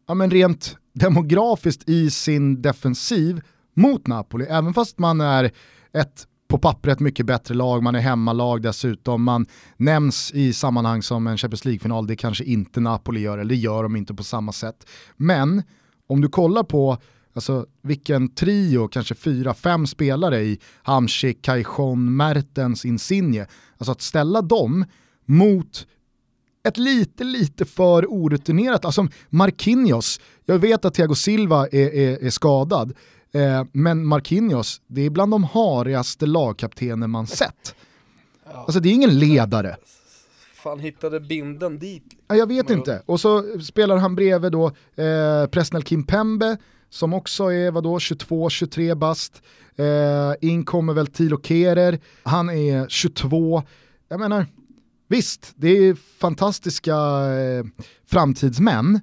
ja men rent demografiskt i sin defensiv mot Napoli, även fast man är ett på pappret mycket bättre lag, man är hemmalag dessutom, man nämns i sammanhang som en Champions League-final, det kanske inte Napoli gör, eller det gör de inte på samma sätt. Men om du kollar på alltså, vilken trio, kanske fyra, fem spelare i Hamsik, Kajon, Mertens, Insigne, alltså att ställa dem mot ett lite, lite för orutinerat, alltså Marquinhos, jag vet att Thiago Silva är, är, är skadad, Eh, men Marquinhos, det är bland de harigaste lagkaptener man sett. Alltså det är ingen ledare. Fan hittade binden dit? Ja, jag vet inte. Och så spelar han bredvid då eh, Presnel Kimpembe som också är vadå 22-23 bast. Eh, in kommer väl Tilo Kerer, han är 22. Jag menar, visst, det är fantastiska eh, framtidsmän.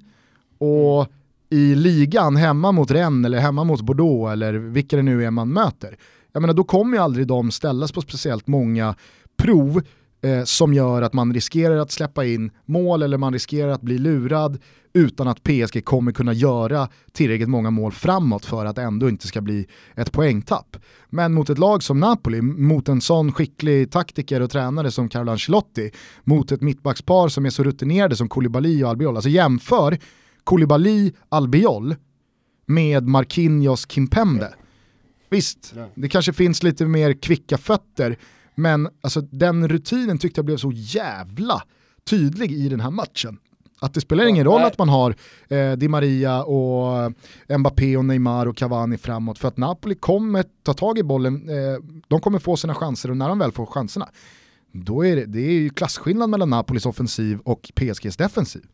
Och i ligan hemma mot Rennes eller hemma mot Bordeaux eller vilka det nu är man möter. Jag menar då kommer ju aldrig de ställas på speciellt många prov eh, som gör att man riskerar att släppa in mål eller man riskerar att bli lurad utan att PSG kommer kunna göra tillräckligt många mål framåt för att ändå inte ska bli ett poängtapp. Men mot ett lag som Napoli, mot en sån skicklig taktiker och tränare som Carlo Ancelotti, mot ett mittbackspar som är så rutinerade som Koulibaly och Albiol, alltså jämför Koulibaly, Albiol med Marquinhos, Kimpembe. Visst, det kanske finns lite mer kvicka fötter, men alltså, den rutinen tyckte jag blev så jävla tydlig i den här matchen. Att det spelar ingen roll att man har eh, Di Maria och Mbappé och Neymar och Cavani framåt för att Napoli kommer ta tag i bollen, eh, de kommer få sina chanser och när de väl får chanserna, då är det, det är ju klasskillnad mellan Napolis offensiv och PSGs defensiv.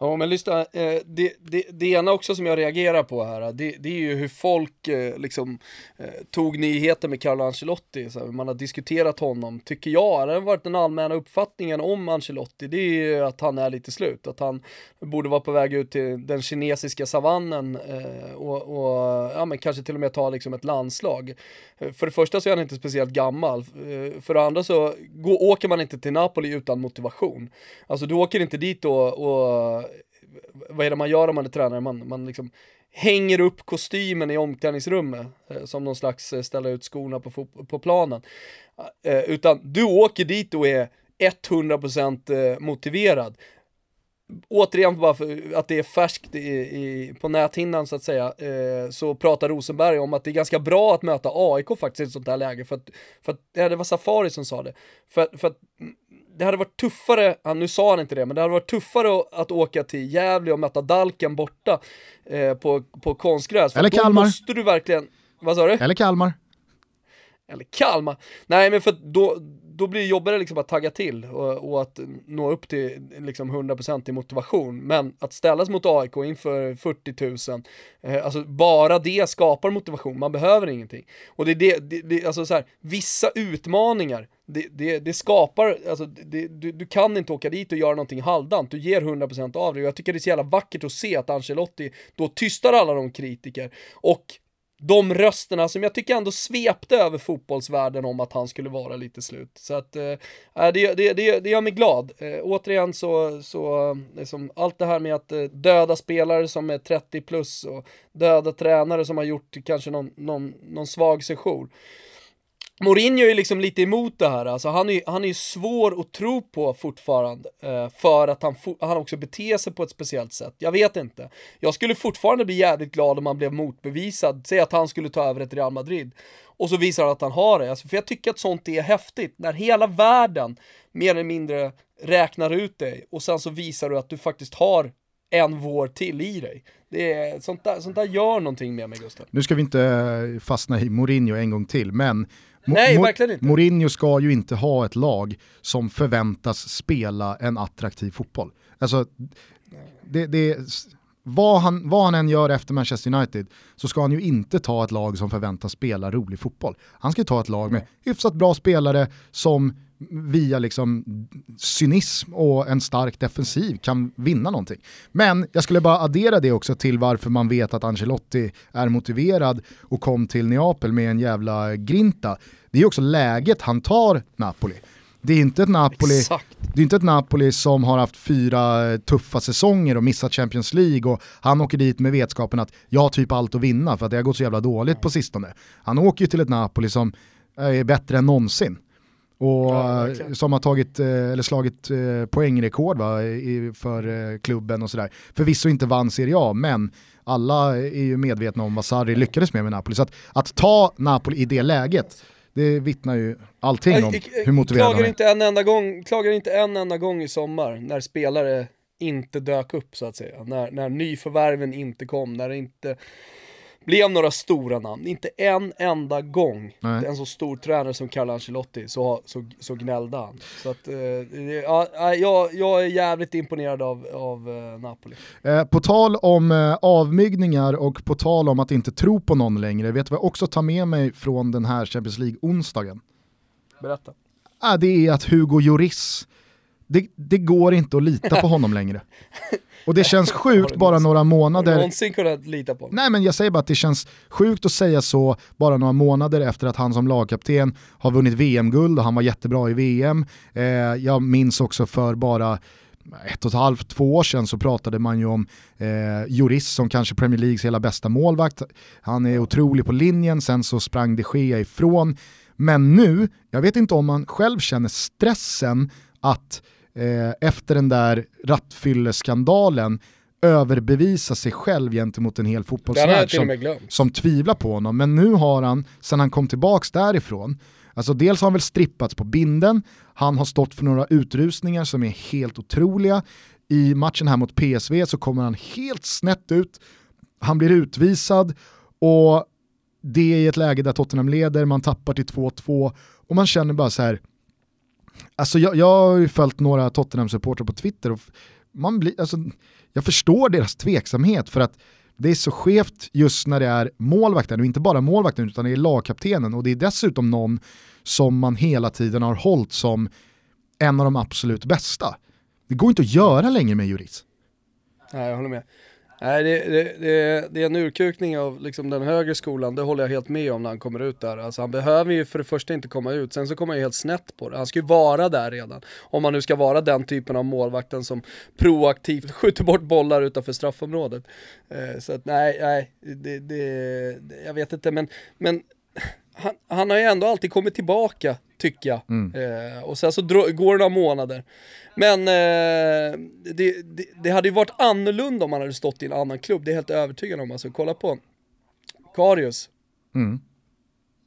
Ja men lyssna, eh, det, det, det ena också som jag reagerar på här, det, det är ju hur folk eh, liksom eh, tog nyheten med Carlo Ancelotti, så man har diskuterat honom, tycker jag, det har varit den allmänna uppfattningen om Ancelotti, det är ju att han är lite slut, att han borde vara på väg ut till den kinesiska savannen och, och ja, men kanske till och med ta liksom ett landslag. För det första så är han inte speciellt gammal, för det andra så går, åker man inte till Napoli utan motivation. Alltså du åker inte dit och, och vad är det man gör om man är tränare? Man, man liksom hänger upp kostymen i omklädningsrummet eh, som någon slags eh, ställa ut skorna på, på planen. Eh, eh, utan du åker dit och är 100% eh, motiverad. Återigen bara för att det är färskt i, i, på näthinnan så att säga, eh, så pratar Rosenberg om att det är ganska bra att möta AIK faktiskt i ett sånt här läge. För att, för att, ja, det var Safari som sa det. För, för att det hade varit tuffare, nu sa han inte det, men det hade varit tuffare att åka till Gävle och möta Dalken borta eh, på, på konstgräs. Eller Kalmar. Då måste du verkligen, vad sa du? Eller Kalmar. Eller Kalmar. Nej men för då, då blir det jobbigare liksom att tagga till och, och att nå upp till liksom 100% i motivation. Men att ställas mot AIK inför 40 000, eh, alltså bara det skapar motivation, man behöver ingenting. Och det är det, det, det alltså så här, vissa utmaningar, det, det, det skapar, alltså det, du, du kan inte åka dit och göra någonting halvdant, du ger 100% av det. Och jag tycker det är så jävla vackert att se att Ancelotti då tystar alla de kritiker och de rösterna som jag tycker ändå svepte över fotbollsvärlden om att han skulle vara lite slut. Så att äh, det, det, det, det gör mig glad. Äh, återigen så, så liksom, allt det här med att äh, döda spelare som är 30 plus och döda tränare som har gjort kanske någon, någon, någon svag session. Mourinho är liksom lite emot det här, alltså han är, han är svår att tro på fortfarande eh, för att han, han också beter sig på ett speciellt sätt. Jag vet inte. Jag skulle fortfarande bli jävligt glad om han blev motbevisad, säg att han skulle ta över ett Real Madrid och så visar han att han har det. Alltså, för jag tycker att sånt är häftigt, när hela världen mer eller mindre räknar ut dig och sen så visar du att du faktiskt har en vår till i dig. Det är, sånt, där, sånt där gör någonting med mig Gustav. Nu ska vi inte fastna i Mourinho en gång till, men Nej, verkligen inte. Mourinho ska ju inte ha ett lag som förväntas spela en attraktiv fotboll. Alltså, det, det, vad, han, vad han än gör efter Manchester United så ska han ju inte ta ett lag som förväntas spela rolig fotboll. Han ska ta ett lag med hyfsat bra spelare som via liksom cynism och en stark defensiv kan vinna någonting. Men jag skulle bara addera det också till varför man vet att Ancelotti är motiverad och kom till Neapel med en jävla grinta. Det är också läget han tar Napoli. Det är inte ett Napoli, det är inte ett Napoli som har haft fyra tuffa säsonger och missat Champions League och han åker dit med vetskapen att jag har typ allt att vinna för att det har gått så jävla dåligt på sistone. Han åker ju till ett Napoli som är bättre än någonsin. Och ja, som har tagit, eh, eller slagit eh, poängrekord va, för eh, klubben och sådär. Förvisso inte vann Serie A, men alla är ju medvetna om vad Sarri lyckades med med Napoli. Så att, att ta Napoli i det läget, det vittnar ju allting om hur motiverad klagar inte en enda gång, Klagar inte en enda gång i sommar när spelare inte dök upp så att säga. När, när nyförvärven inte kom, när det inte blev några stora namn. Inte en enda gång Nej. en så stor tränare som Carlo Ancelotti så, så, så gnällde han. Så att, eh, ja, jag, jag är jävligt imponerad av, av eh, Napoli. Eh, på tal om eh, avmygningar och på tal om att inte tro på någon längre, vet du vad jag också tar med mig från den här Champions League-onsdagen? Berätta. Eh, det är att Hugo Lloris, det, det går inte att lita på honom längre. Och det känns sjukt bara några månader... Har du någonsin kunnat lita på honom? Nej men jag säger bara att det känns sjukt att säga så bara några månader efter att han som lagkapten har vunnit VM-guld och han var jättebra i VM. Eh, jag minns också för bara ett och ett halvt, två år sedan så pratade man ju om eh, Juris som kanske Premier Leagues hela bästa målvakt. Han är otrolig på linjen, sen så sprang de Gea ifrån. Men nu, jag vet inte om man själv känner stressen att eh, efter den där rattfylleskandalen överbevisa sig själv gentemot en hel fotbollsvärld som, som tvivlar på honom. Men nu har han, sen han kom tillbaks därifrån, Alltså dels har han väl strippats på binden, han har stått för några utrusningar som är helt otroliga. I matchen här mot PSV så kommer han helt snett ut, han blir utvisad och det är i ett läge där Tottenham leder, man tappar till 2-2 och man känner bara så här, Alltså jag, jag har ju följt några Tottenham-supportrar på Twitter och man blir, alltså, jag förstår deras tveksamhet för att det är så skevt just när det är målvakten och inte bara målvakten utan det är lagkaptenen och det är dessutom någon som man hela tiden har hållit som en av de absolut bästa. Det går inte att göra längre med Juris. Nej, jag håller med. Nej, det, det, det, det, är en urkukning av liksom den högre skolan, det håller jag helt med om när han kommer ut där. Alltså han behöver ju för det första inte komma ut, sen så kommer han ju helt snett på det. Han ska ju vara där redan. Om man nu ska vara den typen av målvakten som proaktivt skjuter bort bollar utanför straffområdet. Eh, så att nej, nej, det, det, jag vet inte men, men han, han, har ju ändå alltid kommit tillbaka, tycker jag. Mm. Eh, och sen så går det några månader. Men eh, det, det, det, hade ju varit annorlunda om han hade stått i en annan klubb, det är jag helt övertygad om. Alltså kolla på Karius. Mm.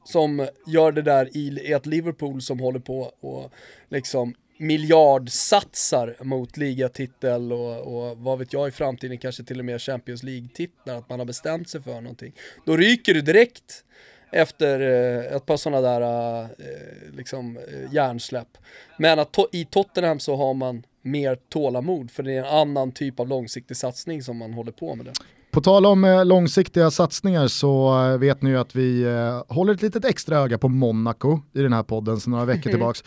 Som gör det där i ett Liverpool som håller på och liksom miljardsatsar mot ligatitel och, och vad vet jag i framtiden kanske till och med Champions League-titlar, att man har bestämt sig för någonting. Då ryker du direkt efter eh, ett par sådana där eh, liksom eh, hjärnsläpp. Men att to i Tottenham så har man mer tålamod för det är en annan typ av långsiktig satsning som man håller på med. Det. På tal om långsiktiga satsningar så vet ni ju att vi håller ett litet extra öga på Monaco i den här podden sedan några veckor tillbaks.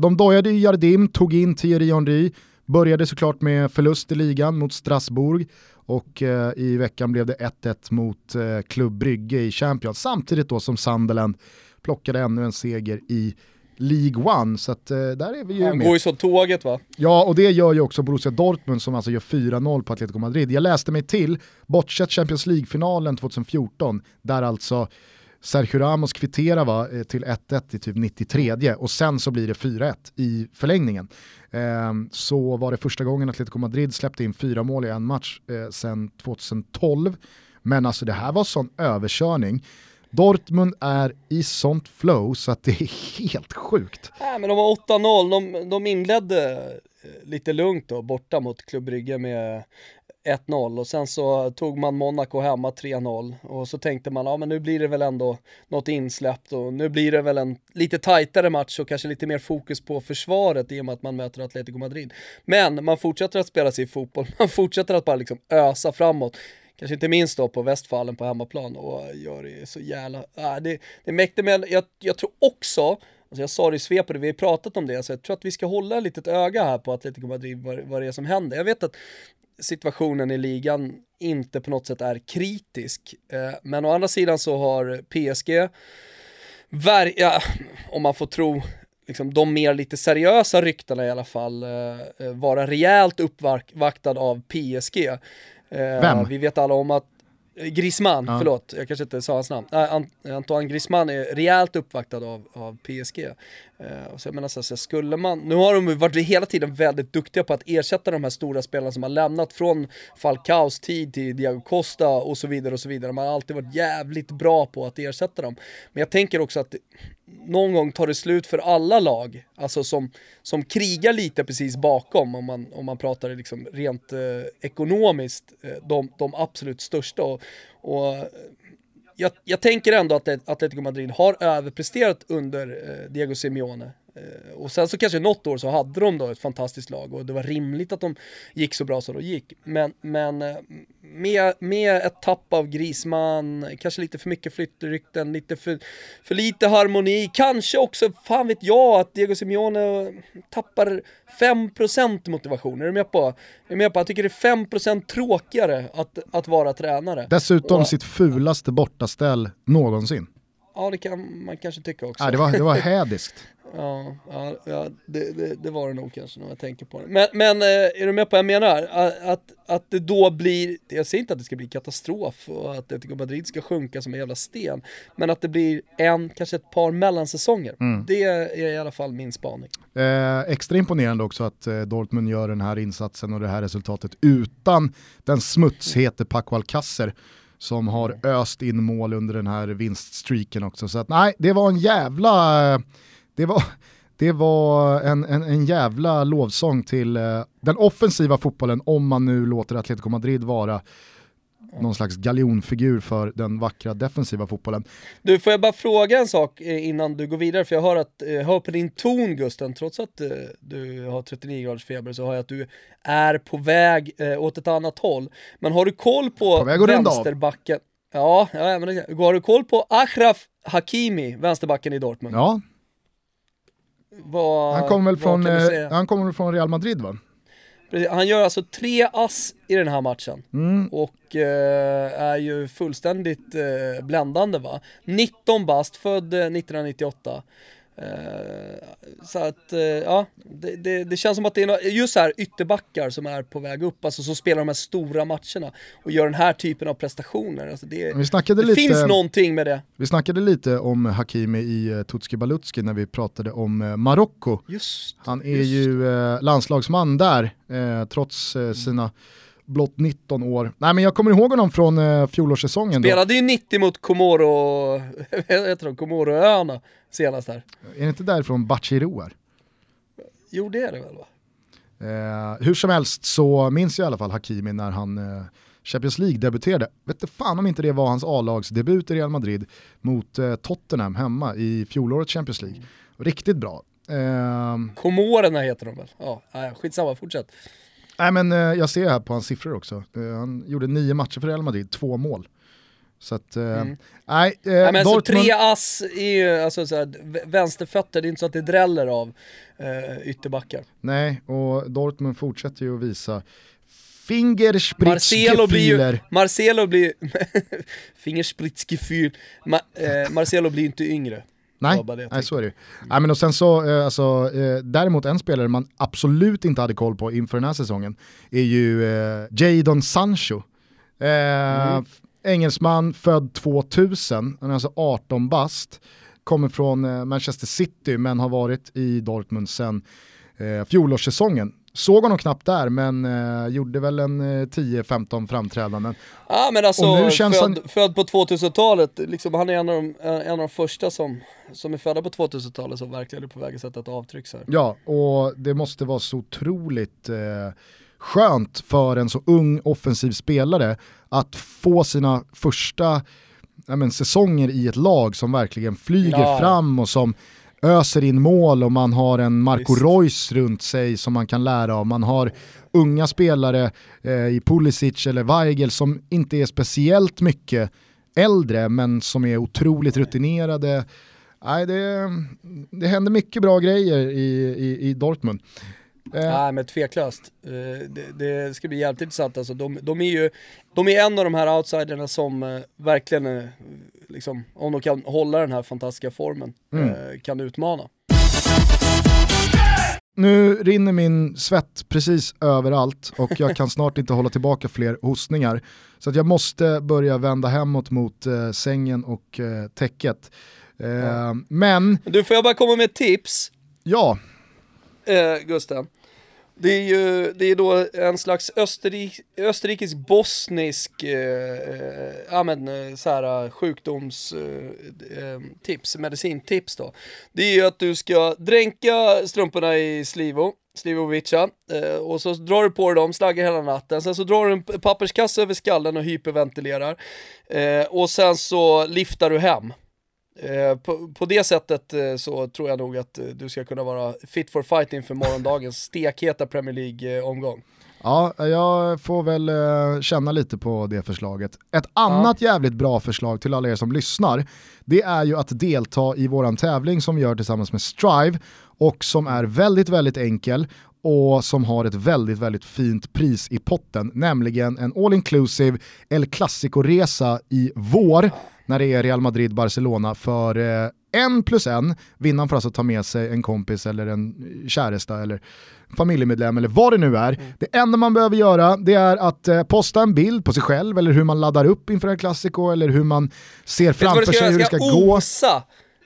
de dojade i Jardim, tog in Thierry Henry, började såklart med förlust i ligan mot Strasbourg och eh, i veckan blev det 1-1 mot eh, Klubb Brygge i Champions samtidigt då som Sunderland plockade ännu en seger i League One, så att, eh, där är vi ju Han med. går ju som tåget va? Ja, och det gör ju också Borussia Dortmund som alltså gör 4-0 på Atletico Madrid. Jag läste mig till, bortsett Champions League-finalen 2014, där alltså Sergio Ramos kvitterar va, eh, till 1-1 i typ 93 och sen så blir det 4-1 i förlängningen. Eh, så var det första gången Atletico Madrid släppte in fyra mål i en match eh, sen 2012. Men alltså det här var sån överkörning. Dortmund är i sånt flow så att det är helt sjukt. Nej men de var 8-0, de, de inledde eh, lite lugnt då borta mot Klubb med 1-0 och sen så tog man Monaco hemma 3-0 och så tänkte man, ja men nu blir det väl ändå något insläppt och nu blir det väl en lite tajtare match och kanske lite mer fokus på försvaret i och med att man möter Atletico Madrid. Men man fortsätter att spela sig fotboll, man fortsätter att bara liksom ösa framåt kanske inte minst då på Västfallen på hemmaplan och gör det så jävla, äh, det, det är mäktigt men jag, jag tror också, alltså jag sa det i svepet, vi har pratat om det, så jag tror att vi ska hålla ett litet öga här på Atletico Madrid, vad, vad det är som händer. Jag vet att situationen i ligan inte på något sätt är kritisk, eh, men å andra sidan så har PSG, ver- ja, om man får tro liksom, de mer lite seriösa ryktena i alla fall, eh, eh vara rejält uppvaktad av PSG. Vem? Vi vet alla om att Griezmann, ja. förlåt, jag kanske inte sa hans namn. Äh, Antoine Griezmann är rejält uppvaktad av, av PSG. Uh, och så jag menar så, så skulle man, nu har de varit hela tiden väldigt duktiga på att ersätta de här stora spelarna som har lämnat från Falcaos tid till Diego Costa och så vidare och så vidare. Man har alltid varit jävligt bra på att ersätta dem. Men jag tänker också att någon gång tar det slut för alla lag, alltså som, som krigar lite precis bakom om man, om man pratar liksom rent eh, ekonomiskt, eh, de, de absolut största. Och, och jag, jag, tänker ändå att Atletico Madrid har överpresterat under eh, Diego Simeone. Eh, och sen så kanske något år så hade de då ett fantastiskt lag och det var rimligt att de gick så bra som de gick. Men, men eh, med, med ett tapp av Grisman, kanske lite för mycket flyttrykten, lite för, för lite harmoni, kanske också, fan vet jag, att Diego Simeone tappar 5% motivation. Är du med på? Är du med på? Jag tycker det är 5% tråkigare att, att vara tränare. Dessutom och, sitt fulaste bortaställ någonsin. Ja, det kan man kanske tycka också. Ja, det var, det var hädiskt. Ja, ja, det, det, det, var det nog kanske när jag tänker på det. Men, men eh, är du med på vad jag menar? Att, att det då blir, jag säger inte att det ska bli katastrof och att Atletico Madrid ska sjunka som en jävla sten. Men att det blir en, kanske ett par mellansäsonger. Mm. Det är i alla fall min spaning. Eh, extra imponerande också att eh, Dortmund gör den här insatsen och det här resultatet utan den smutshete Paco Alcacer som har öst in mål under den här vinststreaken också. Så att nej, det var en jävla eh, det var, det var en, en, en jävla lovsång till eh, den offensiva fotbollen om man nu låter Atletico Madrid vara någon slags galjonfigur för den vackra defensiva fotbollen. Du, får jag bara fråga en sak eh, innan du går vidare? För jag hör, att, jag eh, hör på din ton Gusten, trots att eh, du har 39 graders feber så hör jag att du är på väg åt ett annat håll. Men har du koll på, på vänsterbacken? Ja, ja men det, har du koll på Achraf Hakimi, vänsterbacken i Dortmund? Ja, vad, han kommer väl från, eh, han kommer från Real Madrid va? Han gör alltså tre ass i den här matchen mm. och eh, är ju fullständigt eh, bländande va. 19 bast, född 1998. Eh, Eh, så att, uh, ja, det, det, det, känns som att det är just så här ytterbackar som är på väg upp, alltså som spelar de här stora matcherna och gör den här typen av prestationer. Alltså det, vi det lite, finns någonting med det. Vi snackade lite om Hakimi i uh, Tutski Balutski när vi pratade om Marocko. Han är just. ju landslagsman där, trots sina blott 19 år. Nej men jag kommer ihåg honom från eh, fjolårssäsongen. Spelade ju 90 mot Komoro, heter de, Komoroöarna senast här. Är det inte därifrån Bachirou är? Jo det är det väl va? Eh, hur som helst så minns jag i alla fall Hakimi när han eh, Champions League debuterade. Vet inte fan om inte det var hans A-lagsdebut i Real Madrid mot eh, Tottenham hemma i fjolårets Champions League. Riktigt bra. Eh, Komorerna heter de väl? Ja, skitsamma, fortsätt. Nej men eh, jag ser här på hans siffror också. Eh, han gjorde nio matcher för Real Madrid, två mål. Så att, eh, mm. nej. Eh, nej men Dortmund... så tre ass är ju, alltså så här, vänsterfötter, det är inte så att det dräller av eh, ytterbackar. Nej, och Dortmund fortsätter ju att visa Fingerspritzgefühler. Marcelo blir, Fingerspritzgefühl, Ma, eh, Marcelo blir inte yngre. Nej, nej så är det ju. Nej, men och sen så, eh, alltså, eh, däremot en spelare man absolut inte hade koll på inför den här säsongen är ju eh, Jadon Sancho. Eh, mm. Engelsman, född 2000, han är alltså 18 bast, kommer från eh, Manchester City men har varit i Dortmund sedan eh, fjolårssäsongen. Såg honom knappt där men eh, gjorde väl en eh, 10-15 framträdanden. Ja men alltså född, han... född, på 2000-talet, liksom, han är en av, de, en av de första som, som är födda på 2000-talet som verkligen är på väg att sätta ett avtryck. Så här. Ja och det måste vara så otroligt eh, skönt för en så ung offensiv spelare att få sina första men, säsonger i ett lag som verkligen flyger ja. fram och som öser in mål och man har en Marco Visst. Reus runt sig som man kan lära av. Man har unga spelare eh, i Pulisic eller Weigel som inte är speciellt mycket äldre men som är otroligt rutinerade. Nej, det, det händer mycket bra grejer i, i, i Dortmund. Eh. Nej men tveklöst. Eh, det, det, ska bli jävligt intressant alltså. De, de, är ju de är en av de här outsiderna som eh, verkligen, liksom, om de kan hålla den här fantastiska formen, mm. kan utmana. Nu rinner min svett precis överallt och jag kan snart inte hålla tillbaka fler hostningar. Så att jag måste börja vända hemåt mot eh, sängen och eh, täcket. Eh, ja. Men... Du, får jag bara komma med ett tips? Ja. Eh, Gusten. Det är ju det är då en slags österrik, österrikisk-bosnisk eh, eh ja, men, eh, så här, sjukdomstips, eh, eh, eh medicintips då. Det är ju att du ska dränka strumporna i Slivo, Slivovica, eh, och så drar du på dig dem, slaggar hela natten, sen så drar du en papperskasse över skallen och hyperventilerar. Eh, och sen så liftar du hem. Eh, på, på, det sättet eh, så tror jag nog att eh, du ska kunna vara fit for fight inför morgondagens stekheta Premier League-omgång. Ja, jag får väl känna lite på det förslaget. Ett annat ja. jävligt bra förslag till alla er som lyssnar, det är ju att delta i våran tävling som vi gör tillsammans med Strive och som är väldigt, väldigt enkel och som har ett väldigt, väldigt fint pris i potten, nämligen en all inclusive El Clasico-resa i vår när det är Real Madrid-Barcelona för eh, en plus en. Vinnaren får alltså ta med sig en kompis eller en käresta eller familjemedlem eller vad det nu är. Mm. Det enda man behöver göra det är att eh, posta en bild på sig själv eller hur man laddar upp inför en klassiko eller hur man ser framför sig hur det ska gå.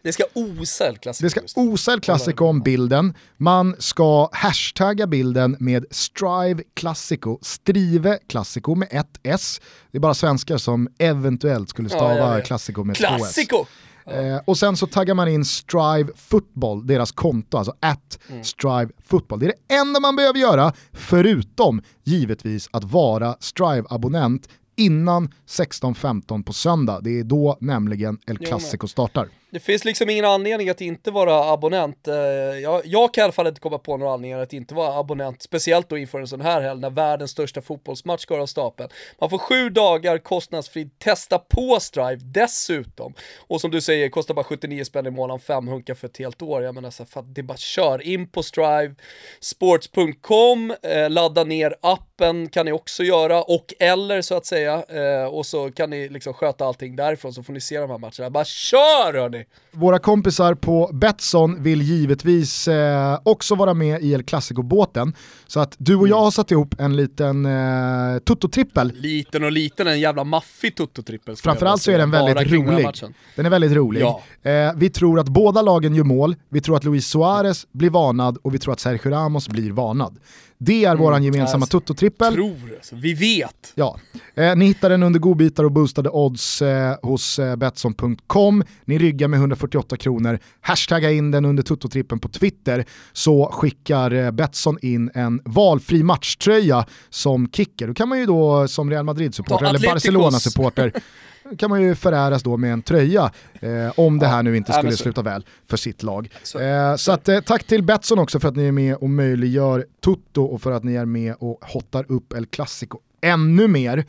Det ska osa El Clasico. Det ska osa El Clasico om bilden. Man ska hashtagga bilden med Strive Classico, Strive Classico med ett S. Det är bara svenskar som eventuellt skulle stava ja. Classico med Classico. två S. Eh, och sen så taggar man in Strive Football, deras konto, alltså at mm. Strive Football. Det är det enda man behöver göra, förutom givetvis att vara Strive-abonnent innan 16.15 på söndag. Det är då nämligen El Clasico startar. Det finns liksom ingen anledning att inte vara abonnent. Eh, jag, jag kan i alla fall inte komma på några anledningar att inte vara abonnent, speciellt då inför en sån här helg när världens största fotbollsmatch går av stapeln. Man får sju dagar kostnadsfritt testa på Strive dessutom. Och som du säger, kostar bara 79 spänn i månaden, fem hunkar för ett helt år. Jag menar så här, det är bara kör in på Strive, sports.com, eh, ladda ner appen kan ni också göra, och eller så att säga, eh, och så kan ni liksom sköta allting därifrån så får ni se de här matcherna. Bara kör hörni! Våra kompisar på Betsson vill givetvis eh, också vara med i El Clasico-båten. Så att du och jag har satt ihop en liten eh, tutto-trippel. Liten och liten, en jävla maffig tutto-trippel. Framförallt så är den väldigt rolig. Den är väldigt rolig. Ja. Eh, vi tror att båda lagen gör mål, vi tror att Luis Suarez blir varnad och vi tror att Sergio Ramos blir varnad. Det är mm, våran gemensamma alltså, Toto-trippel. Tror alltså. Vi vet. Ja. Eh, ni hittar den under godbitar och boostade odds eh, hos eh, Betsson.com. Ni ryggar med 148 kronor. Hashtagga in den under Toto-trippen på Twitter så skickar eh, Betsson in en valfri matchtröja som kicker. Då kan man ju då som Real Madrid-supporter eller Barcelona-supporter kan man ju föräras då med en tröja eh, om det här nu inte skulle sluta väl för sitt lag. Så, eh, så att, eh, tack till Betsson också för att ni är med och möjliggör Tutto och för att ni är med och hottar upp El Clasico ännu mer.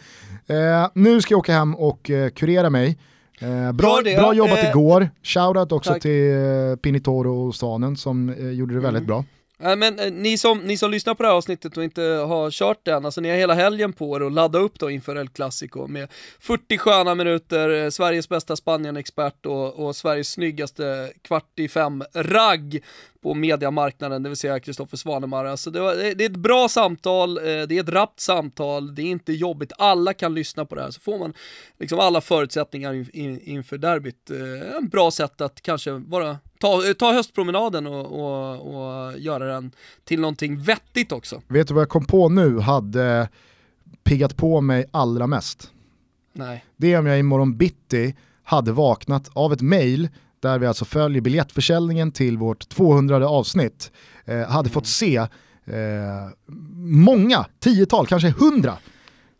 Eh, nu ska jag åka hem och eh, kurera mig. Eh, bra, bra jobbat igår, shoutout också tack. till eh, Pinitoro och Svanen som gjorde det väldigt mm. bra. Men eh, ni, som, ni som lyssnar på det här avsnittet och inte har kört den, alltså ni har hela helgen på er att ladda upp då inför El Clasico med 40 sköna minuter, eh, Sveriges bästa Spanien-expert och, och Sveriges snyggaste kvart i fem-ragg på mediamarknaden, det vill säga Kristoffer Svanemar. Alltså det, var, det, är ett bra samtal, eh, det är ett rappt samtal, det är inte jobbigt, alla kan lyssna på det här, så får man liksom alla förutsättningar in, in, inför derbyt. Eh, en bra sätt att kanske vara ta, ta höstpromenaden och, och, och göra den till någonting vettigt också. Vet du vad jag kom på nu hade piggat på mig allra mest? Nej. Det är om jag imorgon bitti hade vaknat av ett mail där vi alltså följer biljettförsäljningen till vårt 200 avsnitt, eh, hade mm. fått se Eh, många, tiotal, kanske hundra,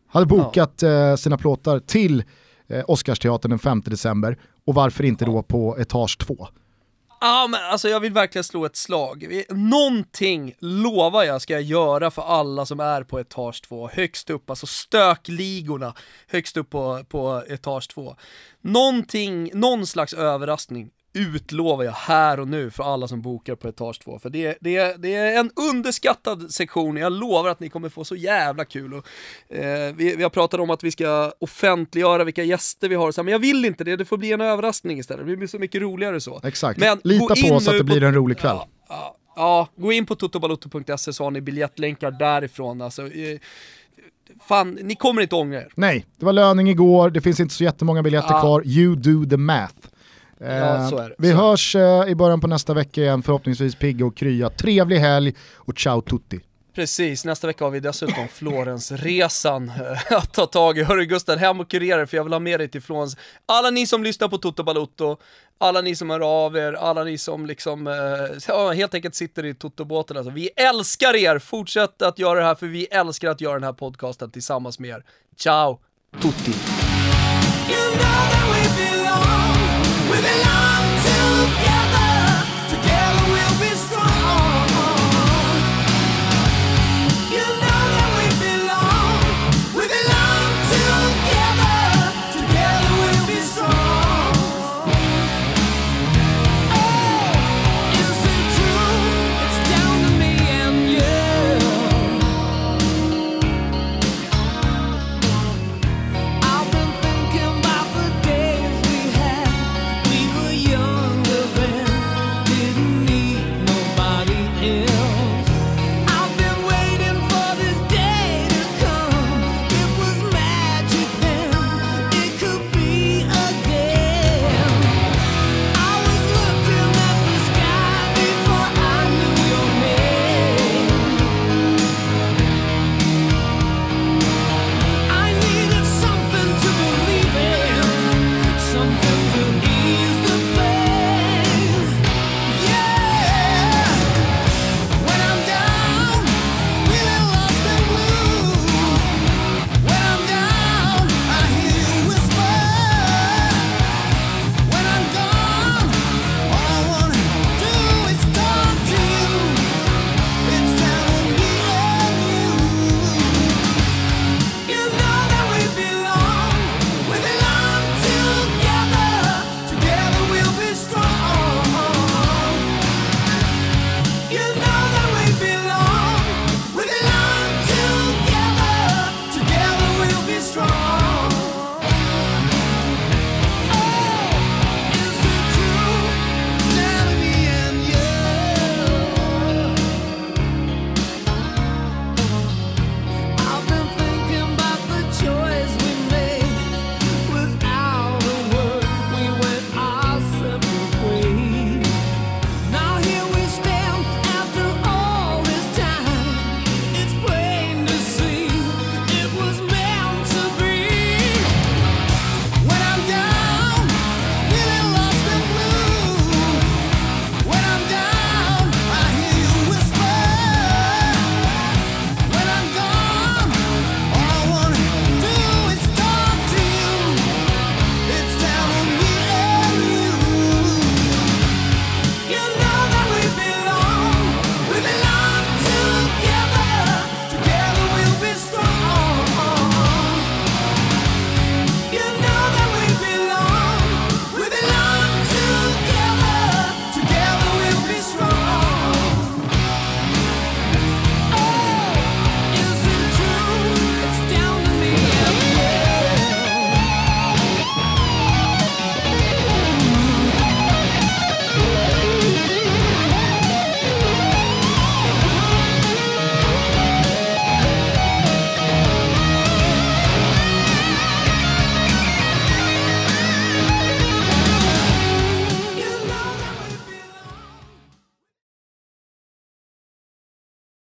hade bokat eh, sina plåtar till eh, Oscarsteatern den 5 december och varför inte då på etage 2? Ja men alltså jag vill verkligen slå ett slag. Någonting lovar jag ska jag göra för alla som är på etage 2, högst upp, alltså stökligorna högst upp på, på etage 2. Någonting, någon slags överraskning utlovar jag här och nu för alla som bokar på etage 2. För det, det, det är en underskattad sektion, jag lovar att ni kommer få så jävla kul. Och, eh, vi, vi har pratat om att vi ska offentliggöra vilka gäster vi har, så här, men jag vill inte det, det får bli en överraskning istället. Det blir så mycket roligare så. Exakt, Men lita på oss att det blir en rolig kväll. Ja, ja, ja, gå in på totobalotto.se så har ni biljettlänkar därifrån. Alltså, eh, fan, ni kommer inte ångra er. Nej, det var löning igår, det finns inte så jättemånga biljetter Ja. kvar, you do the math. Eh, Ja, så är det. Vi Så hörs eh, i början på nästa vecka igen, förhoppningsvis pigga och krya. Trevlig helg och ciao tutti. Precis, nästa vecka har vi dessutom Florensresan eh, att ta tag i. Hörru Gustav, hem och kurera för jag vill ha med dig till Florens. Alla ni som lyssnar på Toto Balotto, alla ni som hör av er, alla ni som liksom, eh, ja, helt enkelt sitter i Toto-båten. Alltså, vi älskar er! Fortsätt att göra det här för vi älskar att göra den här podcasten tillsammans med er. Ciao, tutti!